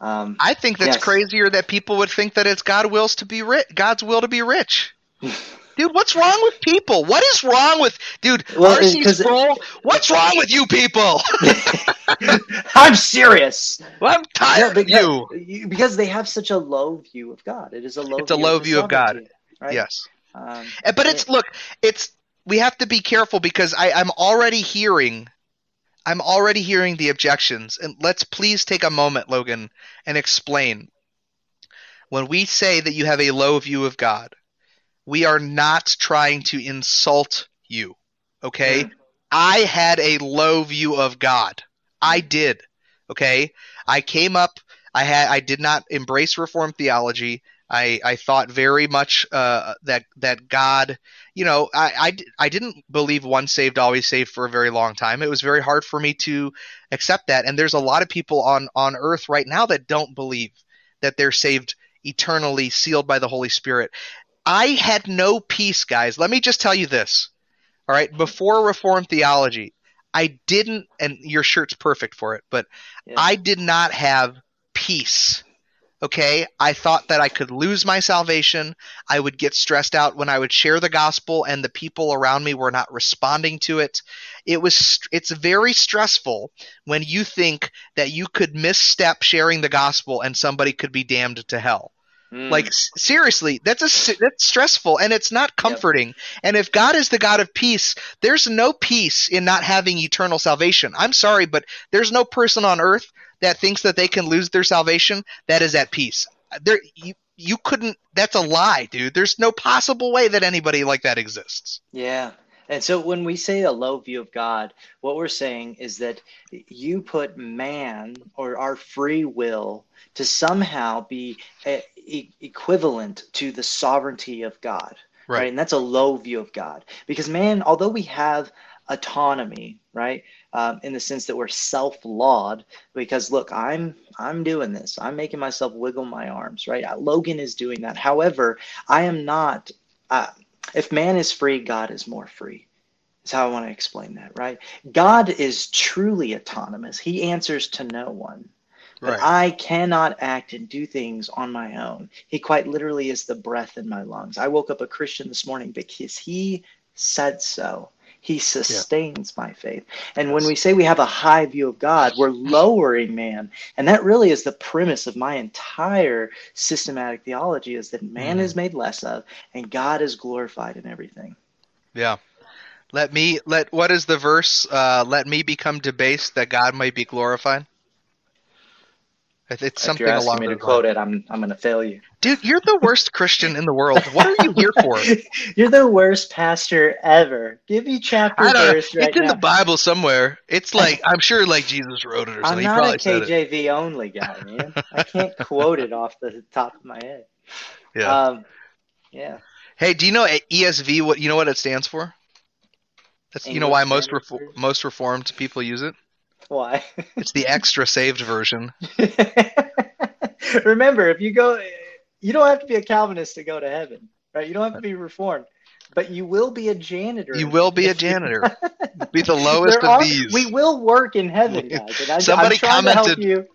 Um, I think that's yes. crazier that people would think that it's God wills to be rich, God's will to be rich. dude, what's wrong with people? What is wrong with dude? Well. What's wrong with you people? I'm serious. Well, I'm tired yeah, because, of you because they have such a low view of God. It is a low. It's a low of view of God. Right? Yes. Um, but it's look, it's we have to be careful because I, I'm already hearing. I'm already hearing the objections, and let's please take a moment, Logan, and explain. When we say that you have a low view of God, we are not trying to insult you. Okay? Mm. I had a low view of God. I did. Okay? I came up I had I did not embrace reformed theology. I, I thought very much uh, that that God, you know, I, I, I didn't believe once saved always saved for a very long time. It was very hard for me to accept that, and there's a lot of people on on Earth right now that don't believe that they're saved eternally, sealed by the Holy Spirit. I had no peace, guys. Let me just tell you this. All right, before Reformed theology, I didn't, and your shirt's perfect for it, but yeah. I did not have peace. Okay, I thought that I could lose my salvation. I would get stressed out when I would share the gospel and the people around me were not responding to it. It was it's very stressful when you think that you could misstep sharing the gospel and somebody could be damned to hell. Mm. Like seriously, that's a that's stressful and it's not comforting. Yep. And if God is the God of peace, there's no peace in not having eternal salvation. I'm sorry, but there's no person on earth that thinks that they can lose their salvation that is at peace. There you you couldn't that's a lie, dude. There's no possible way that anybody like that exists. Yeah. And so when we say a low view of God, what we're saying is that you put man or our free will to somehow be e- equivalent to the sovereignty of God. Right. right. And that's a low view of God. Because man, although we have autonomy, right? Um, in the sense that we're self-lawed because look i'm i'm doing this i'm making myself wiggle my arms right logan is doing that however i am not uh, if man is free, God is more free. Is how I want to explain that, right? God is truly autonomous. He answers to no one. But right. I cannot act and do things on my own. He quite literally is the breath in my lungs. I woke up a Christian this morning because he said so. He sustains yeah. my faith. And yes. when we say we have a high view of God, we're lowering man. And that really is the premise of my entire systematic theology is that man mm. is made less of and God is glorified in everything. Yeah. Let me let what is the verse? Uh, let me become debased that God might be glorified. It's something if you're asking me to quote it, I'm I'm going to fail you. Dude, you're the worst Christian in the world. What are you here for? you're the worst pastor ever. Give me chapter verse right It's in the Bible somewhere. It's like I'm sure like Jesus wrote it or something. I'm not a KJV only guy, man. I can't quote it off the top of my head. Yeah. Um, yeah. Hey, do you know ESV? What you know what it stands for? That's English you know why most refor- most reformed people use it. Why? it's the extra saved version. Remember, if you go, you don't have to be a Calvinist to go to heaven, right? You don't have to be reformed, but you will be a janitor. You will be a janitor. be the lowest there of are, these. We will work in heaven, guys. I, somebody commented.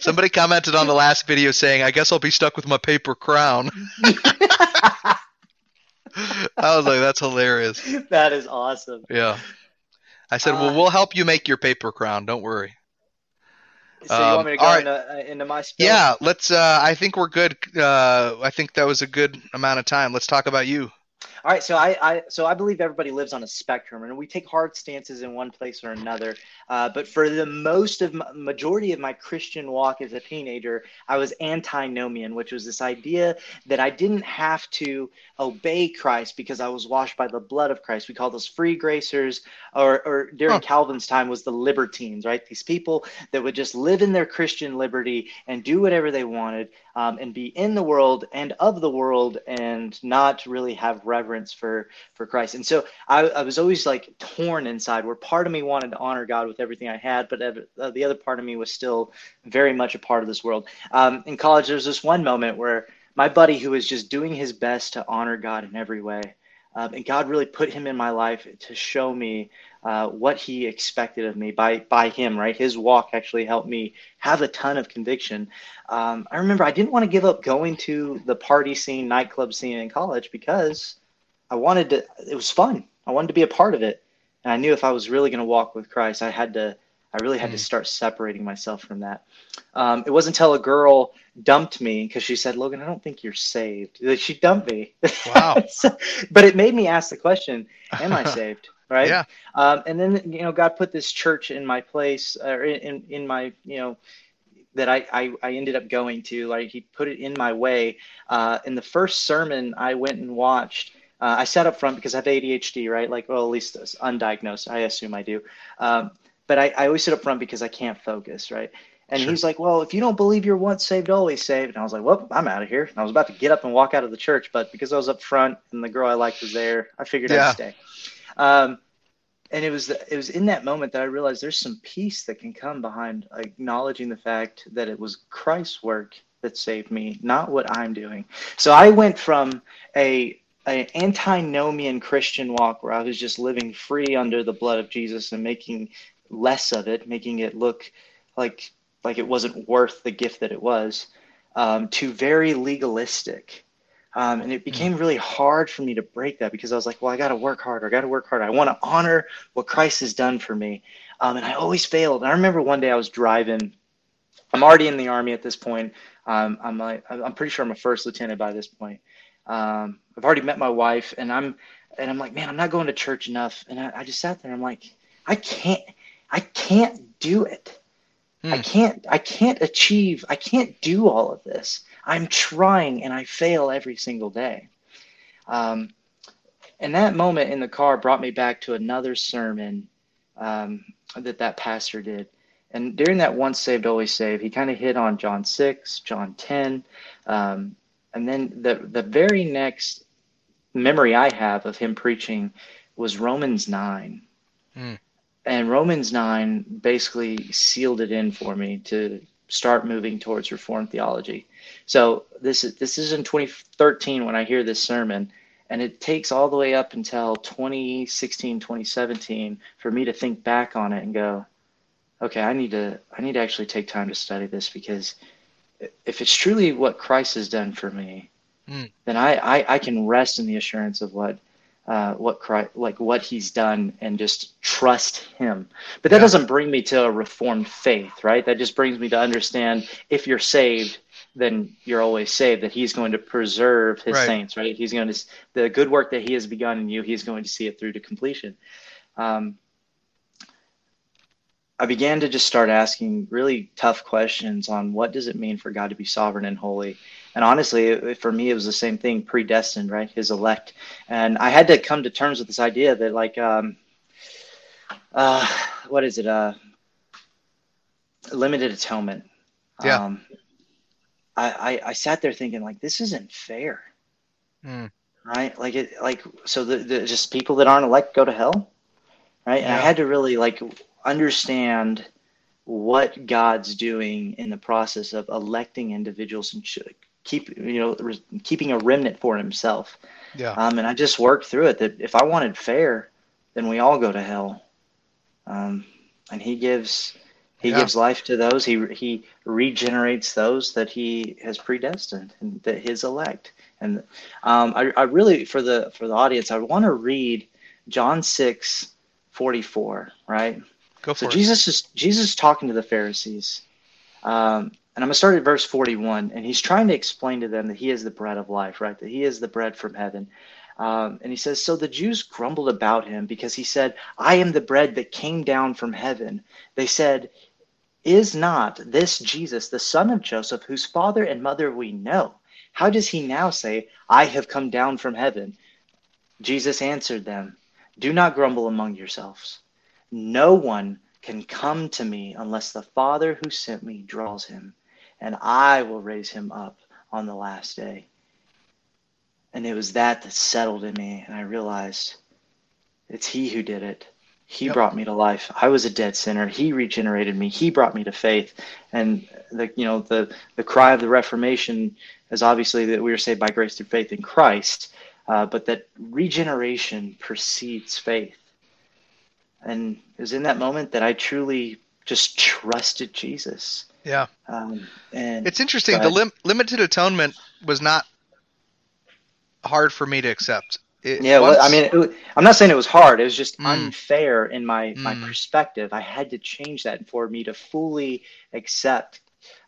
somebody commented on the last video saying, "I guess I'll be stuck with my paper crown." I was like, "That's hilarious." That is awesome. Yeah. I said, "Well, uh, we'll help you make your paper crown. Don't worry." So you want me to go um, into, uh, into, my spiel? Yeah, let's. Uh, I think we're good. Uh, I think that was a good amount of time. Let's talk about you. All right, so I, I so I believe everybody lives on a spectrum, and we take hard stances in one place or another. Uh, but for the most of my, majority of my Christian walk as a teenager, I was antinomian, which was this idea that I didn't have to obey Christ because I was washed by the blood of Christ. We call those free gracers, or, or during huh. Calvin's time was the libertines, right? These people that would just live in their Christian liberty and do whatever they wanted, um, and be in the world and of the world, and not really have reverence for for Christ. And so I, I was always like torn inside, where part of me wanted to honor God with everything I had, but uh, the other part of me was still very much a part of this world. Um, in college, there was this one moment where my buddy, who was just doing his best to honor God in every way, um, and God really put him in my life to show me uh, what He expected of me by by Him. Right, His walk actually helped me have a ton of conviction. Um, I remember I didn't want to give up going to the party scene, nightclub scene in college because I wanted to. It was fun. I wanted to be a part of it, and I knew if I was really going to walk with Christ, I had to. I really had mm. to start separating myself from that. Um, it wasn't until a girl dumped me because she said, "Logan, I don't think you're saved." She dumped me. Wow. so, but it made me ask the question, "Am I saved?" Right. Yeah. Um, and then you know, God put this church in my place, or in in my you know that I, I, I ended up going to. Like he put it in my way. Uh, in the first sermon I went and watched, uh, I sat up front because I have ADHD, right? Like, well, at least undiagnosed. I assume I do. Um, but I, I always sit up front because I can't focus, right? And sure. he's like, Well, if you don't believe you're once saved, always saved. And I was like, Well, I'm out of here. And I was about to get up and walk out of the church, but because I was up front and the girl I liked was there, I figured yeah. I'd stay. Um, and it was it was in that moment that I realized there's some peace that can come behind acknowledging the fact that it was Christ's work that saved me, not what I'm doing. So I went from a an antinomian Christian walk where I was just living free under the blood of Jesus and making less of it, making it look like like it wasn't worth the gift that it was, um, to very legalistic. Um, and it became really hard for me to break that because I was like, well, I got to work harder. I got to work harder. I want to honor what Christ has done for me. Um, and I always failed. And I remember one day I was driving. I'm already in the army at this point. Um, I'm like, I'm pretty sure I'm a first lieutenant by this point. Um, I've already met my wife, and I'm and I'm like, man, I'm not going to church enough. And I, I just sat there. And I'm like, I can't, I can't do it. Hmm. I can't I can't achieve I can't do all of this. I'm trying and I fail every single day. Um, and that moment in the car brought me back to another sermon um, that that pastor did. And during that once saved, always saved, he kind of hit on John 6, John 10. Um, and then the, the very next memory I have of him preaching was Romans 9. Mm and Romans 9 basically sealed it in for me to start moving towards Reformed theology. So this is this is in 2013 when I hear this sermon, and it takes all the way up until 2016, 2017 for me to think back on it and go, okay, I need to I need to actually take time to study this because if it's truly what Christ has done for me, mm. then I, I I can rest in the assurance of what uh, what Christ, like what he's done and just trust him. But that yeah. doesn't bring me to a reformed faith, right? That just brings me to understand if you're saved, then you're always saved. That he's going to preserve his right. saints, right? He's going to the good work that he has begun in you. He's going to see it through to completion. Um, I began to just start asking really tough questions on what does it mean for God to be sovereign and holy. And honestly, for me, it was the same thing, predestined, right? His elect. And I had to come to terms with this idea that, like, um, uh, what is it? Uh, limited atonement. Yeah. Um, I, I, I sat there thinking, like, this isn't fair. Mm. Right? Like, it, like, so the, the just people that aren't elect go to hell. Right. And I had to really, like, understand what God's doing in the process of electing individuals and keep you know keeping a remnant for Himself. Yeah. Um, and I just worked through it that if I wanted fair, then we all go to hell. Um, and He gives He yeah. gives life to those. He He regenerates those that He has predestined and that His elect. And um, I, I really for the for the audience, I want to read John six forty four. Right Go for so it. Jesus is Jesus is talking to the Pharisees, um, and I'm gonna start at verse 41, and he's trying to explain to them that he is the bread of life, right? That he is the bread from heaven. Um, and he says, So the Jews grumbled about him because he said, I am the bread that came down from heaven. They said, Is not this Jesus, the son of Joseph, whose father and mother we know? How does he now say, I have come down from heaven? Jesus answered them, Do not grumble among yourselves. No one can come to me unless the Father who sent me draws him, and I will raise him up on the last day. And it was that that settled in me, and I realized it's He who did it. He Yep. brought me to life. I was a dead sinner. He regenerated me. He brought me to faith. And the you know the the cry of the Reformation is obviously that we are saved by grace through faith in Christ, uh, but that regeneration precedes faith. And it was in that moment that I truly just trusted Jesus. Yeah. Um, and It's interesting. The lim- limited atonement was not hard for me to accept. It, Yeah, well, I mean, it, I'm not saying it was hard. It was just Mm. unfair in my my Mm. perspective. I had to change that for me to fully accept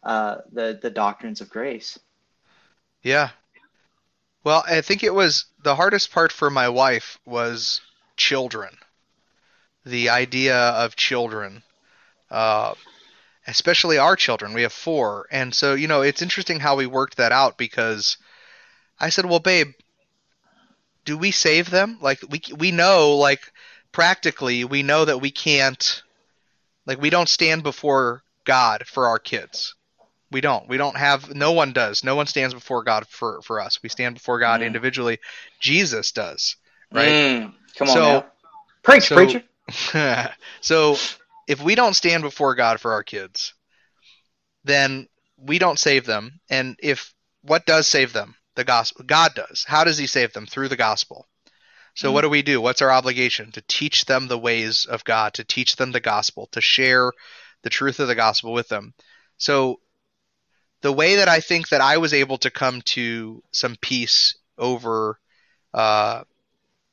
uh, the the doctrines of grace. Yeah. Well, I think it was the hardest part for my wife was children. The idea of children. Uh, especially our children. We have four. And so, you know, it's interesting how we worked that out because I said, "Well, babe, do we save them? Like we we know like practically we know that we can't like we don't stand before God for our kids. We don't. We don't have. No one does. No one stands before God for for us. We stand before God Mm. individually. Jesus does, right? Mm, come on So- now, preach, so- preacher. so if we don't stand before God for our kids, then we don't save them. And if what does save them? The gospel. God does. How does He save them? Through the gospel. So Mhm. what do we do? What's our obligation? To teach them the ways of God, to teach them the gospel, to share the truth of the gospel with them. So the way that I think that I was able to come to some peace over uh,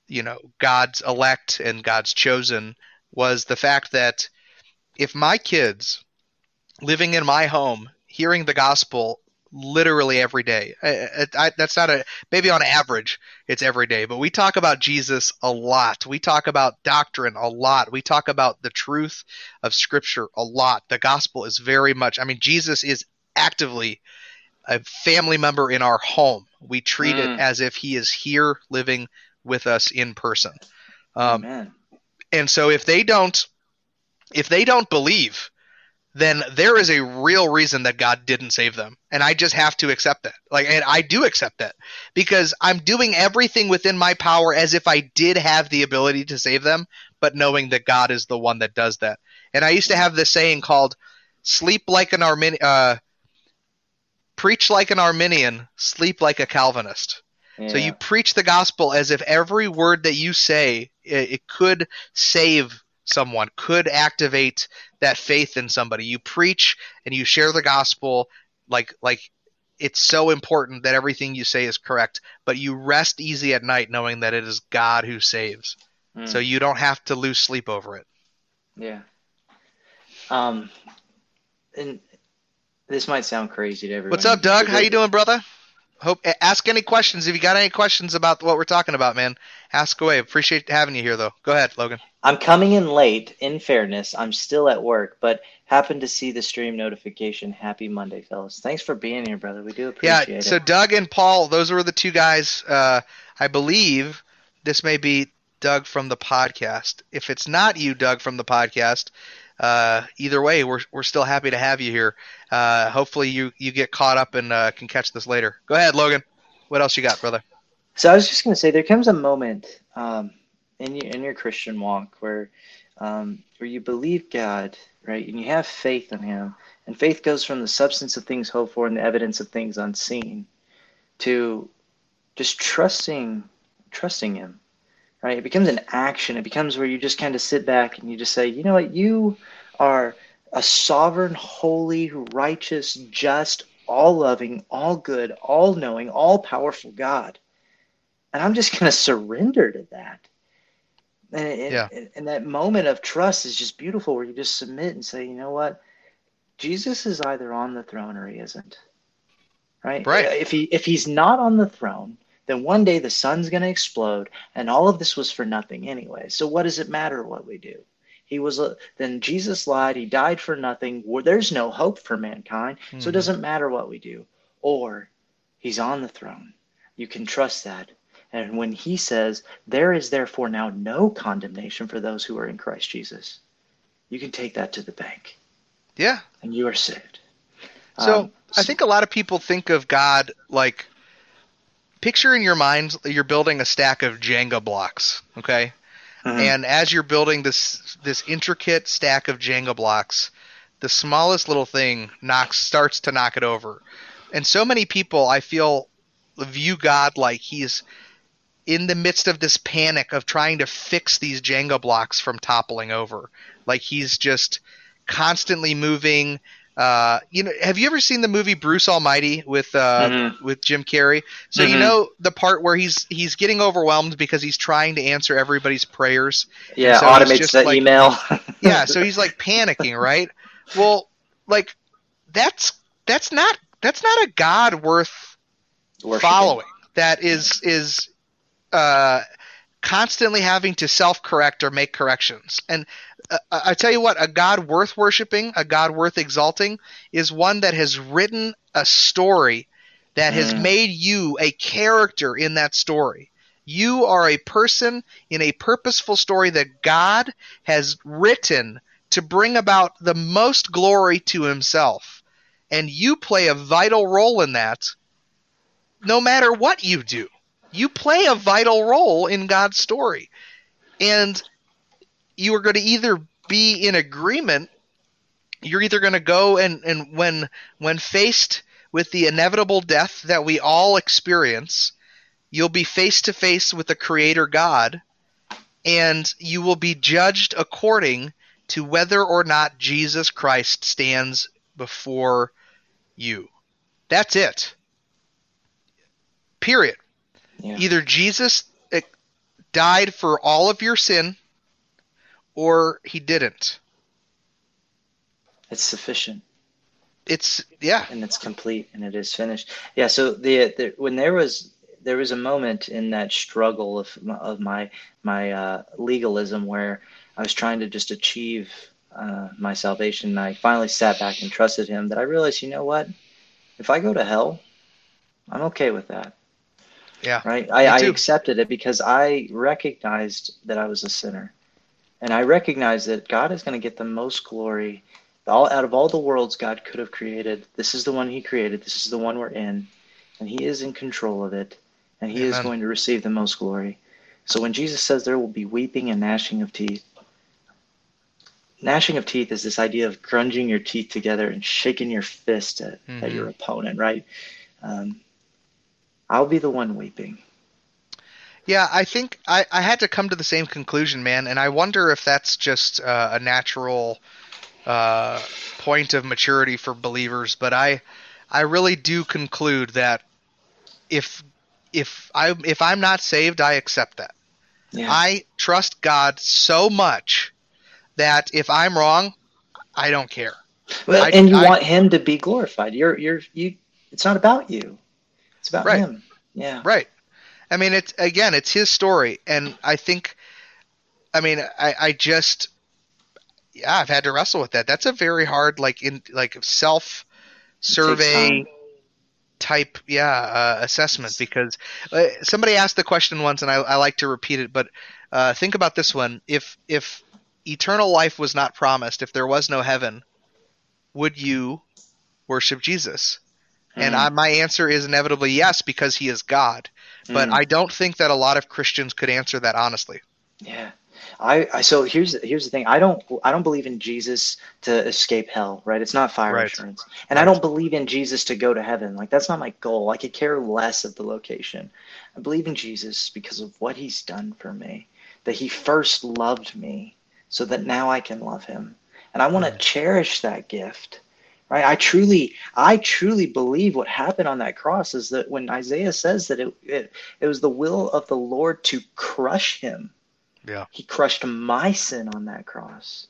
you know God's elect and God's chosen was the fact that if my kids living in my home hearing the gospel literally every day I, I, that's not a maybe on average it's every day but we talk about jesus a lot. We talk about doctrine a lot. We talk about the truth of scripture a lot. The gospel is very much i mean jesus is actively a family member in our home. We treat Mm. it as if he is here living with us in person. Um, and so if they don't if they don't believe then there is a real reason that God didn't save them. And I just have to accept that. Like and I do accept that. Because I'm doing everything within my power as if I did have the ability to save them but knowing that God is the one that does that. And I used to have this saying called sleep like an Armin uh preach like an Arminian sleep like a Calvinist. So you preach the gospel as if every word that you say it, it could save someone, could activate that faith in somebody. You preach and you share the gospel like like it's so important that everything you say is correct, but you rest easy at night knowing that it is God who saves. Mm. So you don't have to lose sleep over it. Yeah. Um, and this might sound crazy to everyone. What's up, Doug? How you doing, brother? Hope ask any questions if you got any questions about what we're talking about, man. Ask away. Appreciate having you here, though. Go ahead, Logan. I'm coming in late. In fairness, I'm still at work, but happened to see the stream notification. Happy Monday, fellas! Thanks for being here, brother. We do appreciate Yeah, it. so Doug and Paul, those were the two guys. Uh, I believe this may be Doug from the podcast. If it's not you, Doug from the podcast, uh, either way, we're we're still happy to have you here. Uh, hopefully, you you get caught up and uh, can catch this later. Go ahead, Logan. What else you got, brother? So I was just going to say, there comes a moment um, in your in your Christian walk where um, where you believe God, right, and you have faith in Him, and faith goes from the substance of things hoped for and the evidence of things unseen, to just trusting trusting Him, right? It becomes an action. It becomes where you just kind of sit back and you just say, you know what, you are a sovereign, holy, righteous, just, all loving, all good, all knowing, all powerful God and I'm just going to surrender to that. And, and, Yeah. and that moment of trust is just beautiful where you just submit and say, you know what? Jesus is either on the throne or he isn't. Right? Right. If he if he's not on the throne, then one day the sun's going to explode and all of this was for nothing anyway. So what does it matter what we do? He was a, then Jesus lied, he died for nothing. There's no hope for mankind. So Mhm. it doesn't matter what we do. Or he's on the throne. You can trust that. And when he says, There is therefore now no condemnation for those who are in Christ Jesus, you can take that to the bank Yeah. and you are saved. So Um, I think a lot of people think of God like picture in your mind you're building a stack of Jenga blocks, okay? Mhm. And as you're building this this intricate stack of Jenga blocks, the smallest little thing knocks starts to knock it over. And so many people I feel view God like he's in the midst of this panic of trying to fix these Jenga blocks from toppling over. Like he's just constantly moving. Uh, you know, have you ever seen the movie Bruce Almighty with uh, Mhm. with Jim Carrey? So you Mhm. know the part where he's he's getting overwhelmed because he's trying to answer everybody's prayers. Yeah, so automates the like- email. Yeah, so he's like panicking, right? Well, like that's that's not that's not a God worth Worshiping. following. That is is uh, constantly having to self correct or make corrections. And uh, I tell you what, a God worth worshiping, a God worth exalting, is one that has written a story that has Mm. made you a character in that story. You are a person in a purposeful story that God has written to bring about the most glory to himself. And you play a vital role in that no matter what you do. You play a vital role in God's story. And you are going to either be in agreement, you're either going to go and, and when when faced with the inevitable death that we all experience, you'll be face to face with the creator God and you will be judged according to whether or not Jesus Christ stands before you. That's it. Period. Yeah. Either Jesus eh, died for all of your sin or he didn't. It's sufficient It's yeah. and it's complete and it is finished. Yeah. So the, the when there was there was a moment in that struggle of of my my uh, legalism where I was trying to just achieve uh, my salvation. And I finally sat back and trusted Him. That I realized, you know what? If I go to hell, I'm okay with that. Yeah. Right. I, I accepted it because I recognized that I was a sinner, and I recognized that God is going to get the most glory. All out of all the worlds God could have created, this is the one He created. This is the one we're in, and He is in control of it, and He is going to receive the most glory. So when Jesus says there will be weeping and gnashing of teeth, gnashing of teeth is this idea of grunging your teeth together and shaking your fist at, at Mhm. your opponent, right? Um, I'll be the one weeping. Yeah, I think I, I had to come to the same conclusion, man, and I wonder if that's just uh, a natural uh, point of maturity for believers. But I, I really do conclude that if if I if I'm not saved, I accept that. Yeah. I trust God so much that if I'm wrong, I don't care. Well, I- and you I- want him to be glorified. You're you're you. It's not about you. It's about Right. him. Yeah. Right. I mean, it's again, it's his story, and I think, I mean, I, I just, yeah, I've had to wrestle with that. That's a very hard, like in like self survey type, yeah, uh, assessment because uh, somebody asked the question once, and I, I like to repeat it, but uh, think about this one: if if eternal life was not promised, if there was no heaven, would you worship Jesus? And Mm. I, my answer is inevitably yes, because he is God. But Mm. I don't think that a lot of Christians could answer that honestly. Yeah. I, I so here's here's the thing. I don't I don't believe in Jesus to escape hell, right? It's not fire Right. insurance. And I don't believe in Jesus to go to heaven. Like that's not my goal. I could care less of the location. I believe in Jesus because of what he's done for me. That he first loved me so that now I can love him. And I want to Mhm. cherish that gift. Right? I truly I truly believe what happened on that cross is that when Isaiah says that it it, it was the will of the Lord to crush him. Yeah. He crushed my sin on that cross.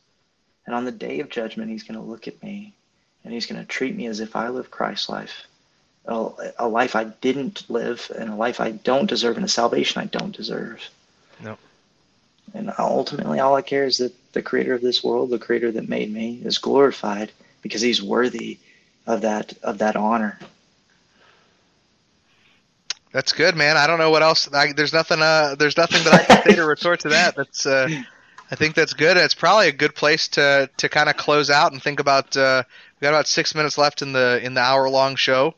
And on the day of judgment, he's going to look at me and he's going to treat me as if I live Christ's life. A, a life I didn't live and a life I don't deserve and a salvation I don't deserve. No. And ultimately, all I care is that the creator of this world, the creator that made me, is glorified because he's worthy of that of that honor. That's good, man. I don't know what else. I, there's nothing. Uh, there's nothing that I can say to retort to that. That's. Uh, I think that's good. It's probably a good place to to kind of close out and think about. Uh, we got about six minutes left in the in the hour long show,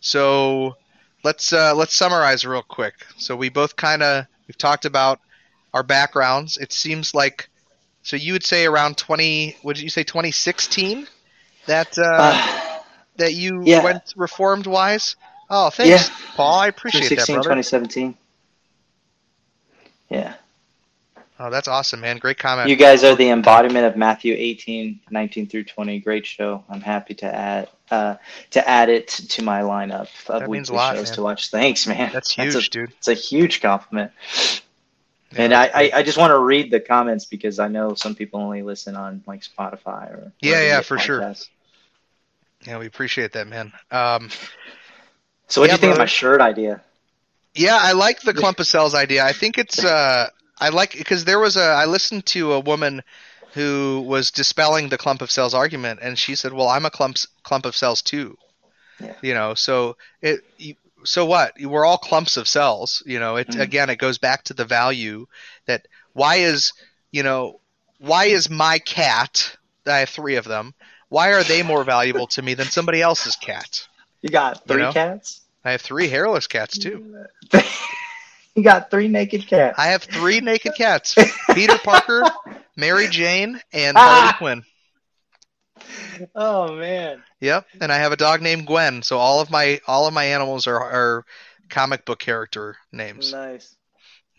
so let's uh, let's summarize real quick. So we both kind of we've talked about our backgrounds. It seems like so you would say around twenty. Would you say twenty sixteen? That uh, Uh, that you yeah. went reformed wise. Oh, thanks, Yeah. Paul. I appreciate that, 2016, brother. 2017. Yeah. Oh, that's awesome, man. Great comment. You guys are the embodiment of Matthew 18, 19 through 20. Great show. I'm happy to add uh, to add it to my lineup of That weekly lot, shows man. to watch. Thanks, man. that's That's huge, a, dude. it's a huge compliment. Yeah, and I, I. I just want to read the comments because I know some people only listen on like Spotify or Yeah, yeah, for sure. Yeah, we appreciate that, man. Um, So what do Yeah, you think of my shirt idea? Yeah, I like the clump of cells idea. I think it's uh I like because there was a I listened to a woman who was dispelling the clump of cells argument and she said, "Well, I'm a clump clump of cells too." Yeah. You know, so it you, so what? We're all clumps of cells, you know. It Mhm. again it goes back to the value that why is, you know, why is my cat, I have 3 of them, why are they more valuable to me than somebody else's cat? You got You three know? cats? I have 3 hairless cats too. you got three naked cats. I have three naked cats: Peter Parker, Mary Jane, and Ah! Harley Quinn. oh man. Yep, and I have a dog named Gwen. So all of my all of my animals are are comic book character names. Nice.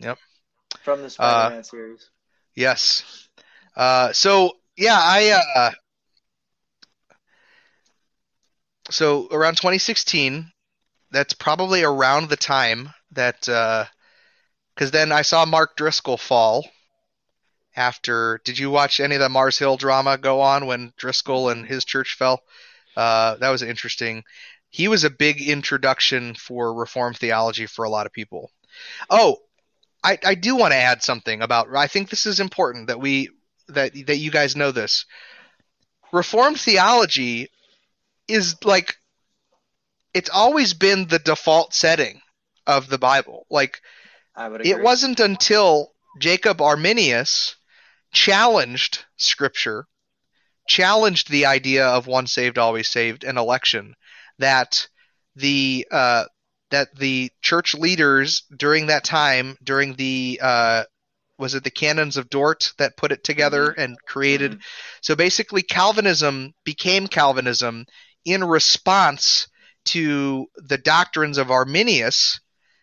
Yep. From the Spider-Man series. Yes. Uh, so yeah, I uh, so around 2016, that's probably around the time that because then I saw Mark Driscoll fall. After, did you watch any of the Mars Hill drama go on when Driscoll and his church fell? Uh, that was interesting. He was a big introduction for Reformed theology for a lot of people. Oh, I, I do want to add something about. I think this is important that we that that you guys know this. Reformed theology is like it's always been the default setting of the Bible. Like I would agree. it wasn't until Jacob Arminius challenged Scripture, challenged the idea of one saved, always saved, and election, that the uh, that the church leaders during that time, during the uh, was it the canons of Dort that put it together and created. Mhm. So basically, Calvinism became Calvinism in response to the doctrines of Arminius,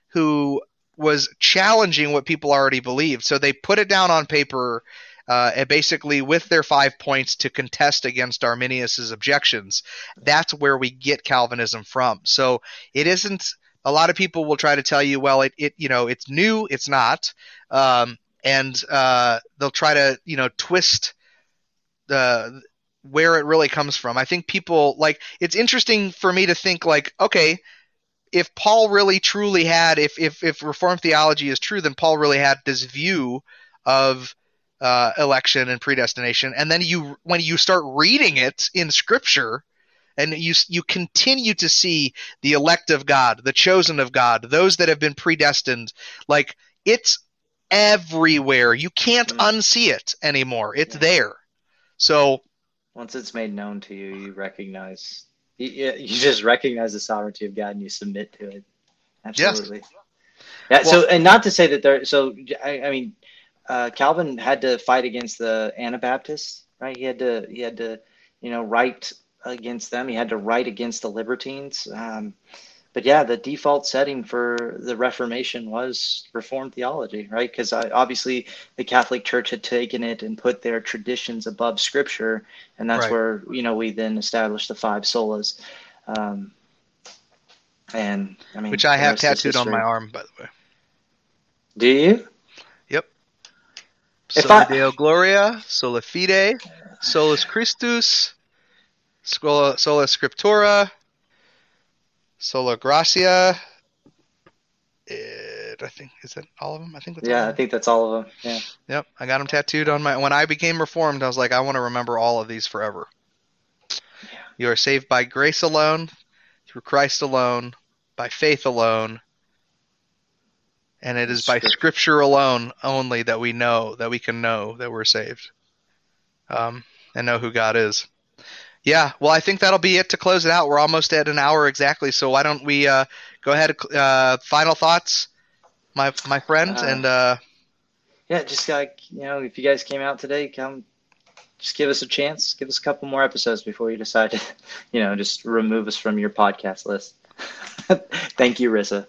who was challenging what people already believed. So they put it down on paper, uh, and basically with their five points to contest against Arminius's objections. That's where we get Calvinism from. So it isn't. A lot of people will try to tell you, well, it, it you know, it's new. It's not, um, and uh, they'll try to you know twist the where it really comes from. I think people like it's interesting for me to think like, okay, if Paul really truly had, if if if Reformed theology is true, then Paul really had this view of uh, election and predestination, and then you when you start reading it in Scripture, and you you continue to see the elect of God, the chosen of God, those that have been predestined, like it's everywhere. You can't Mm. unsee it anymore. It's there. So Once it's made known to you, you recognize you, you just recognize the sovereignty of God and you submit to it. Absolutely. Yeah. so, and not to say that there. So, I, I mean, uh, Calvin had to fight against the Anabaptists, right? He had to. He had to, you know, write against them. He had to write against the libertines. Um, but yeah, the default setting for the Reformation was Reformed theology, right? Because obviously the Catholic Church had taken it and put their traditions above Scripture, and that's Right. where you know we then established the five solas. Um, and I mean, which I have tattooed on my arm, by the way. Do you? If Soli I- Deo Gloria, Sola Fide, Solus Christus, Sola, Sola Scriptura, Sola Gratia. It, I think is that all of them. I think that's all Yeah, I think that's all of them. Yeah. Yep, I got them tattooed on my. When I became reformed, I was like, I want to remember all of these forever. Yeah. You are saved by grace alone, through Christ alone, by faith alone, and it is by Scripture. Scripture alone only that we know that we can know that we're saved, um, and know who God is. Yeah, well, I think that'll be it to close it out. We're almost at an hour exactly, so why don't we uh, go ahead? Uh, final thoughts, my my friend, Uh, and uh, Yeah, just like you know, if you guys came out today, come, just give us a chance. Give us a couple more episodes before you decide to, you know, just remove us from your podcast list. Thank you, Rissa.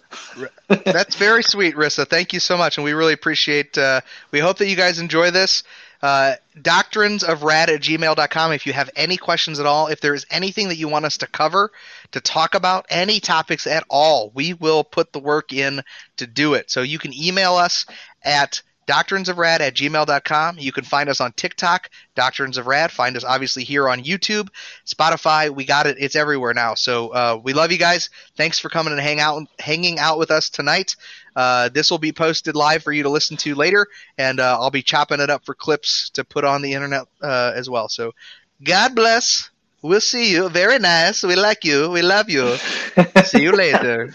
that's very sweet, Rissa. Thank you so much, and we really appreciate. Uh, we hope that you guys enjoy this. Uh, doctrines of rad at gmail.com if you have any questions at all. If there is anything that you want us to cover to talk about any topics at all we will put the work in to do it. So you can email us at doctrinesofrad at gmail.com you can find us on tiktok doctrines of rad find us obviously here on youtube spotify we got it it's everywhere now so uh, we love you guys thanks for coming and hang out hanging out with us tonight uh, this will be posted live for you to listen to later, and uh, I'll be chopping it up for clips to put on the internet uh, as well. So, God bless. We'll see you. Very nice. We like you. We love you. see you later.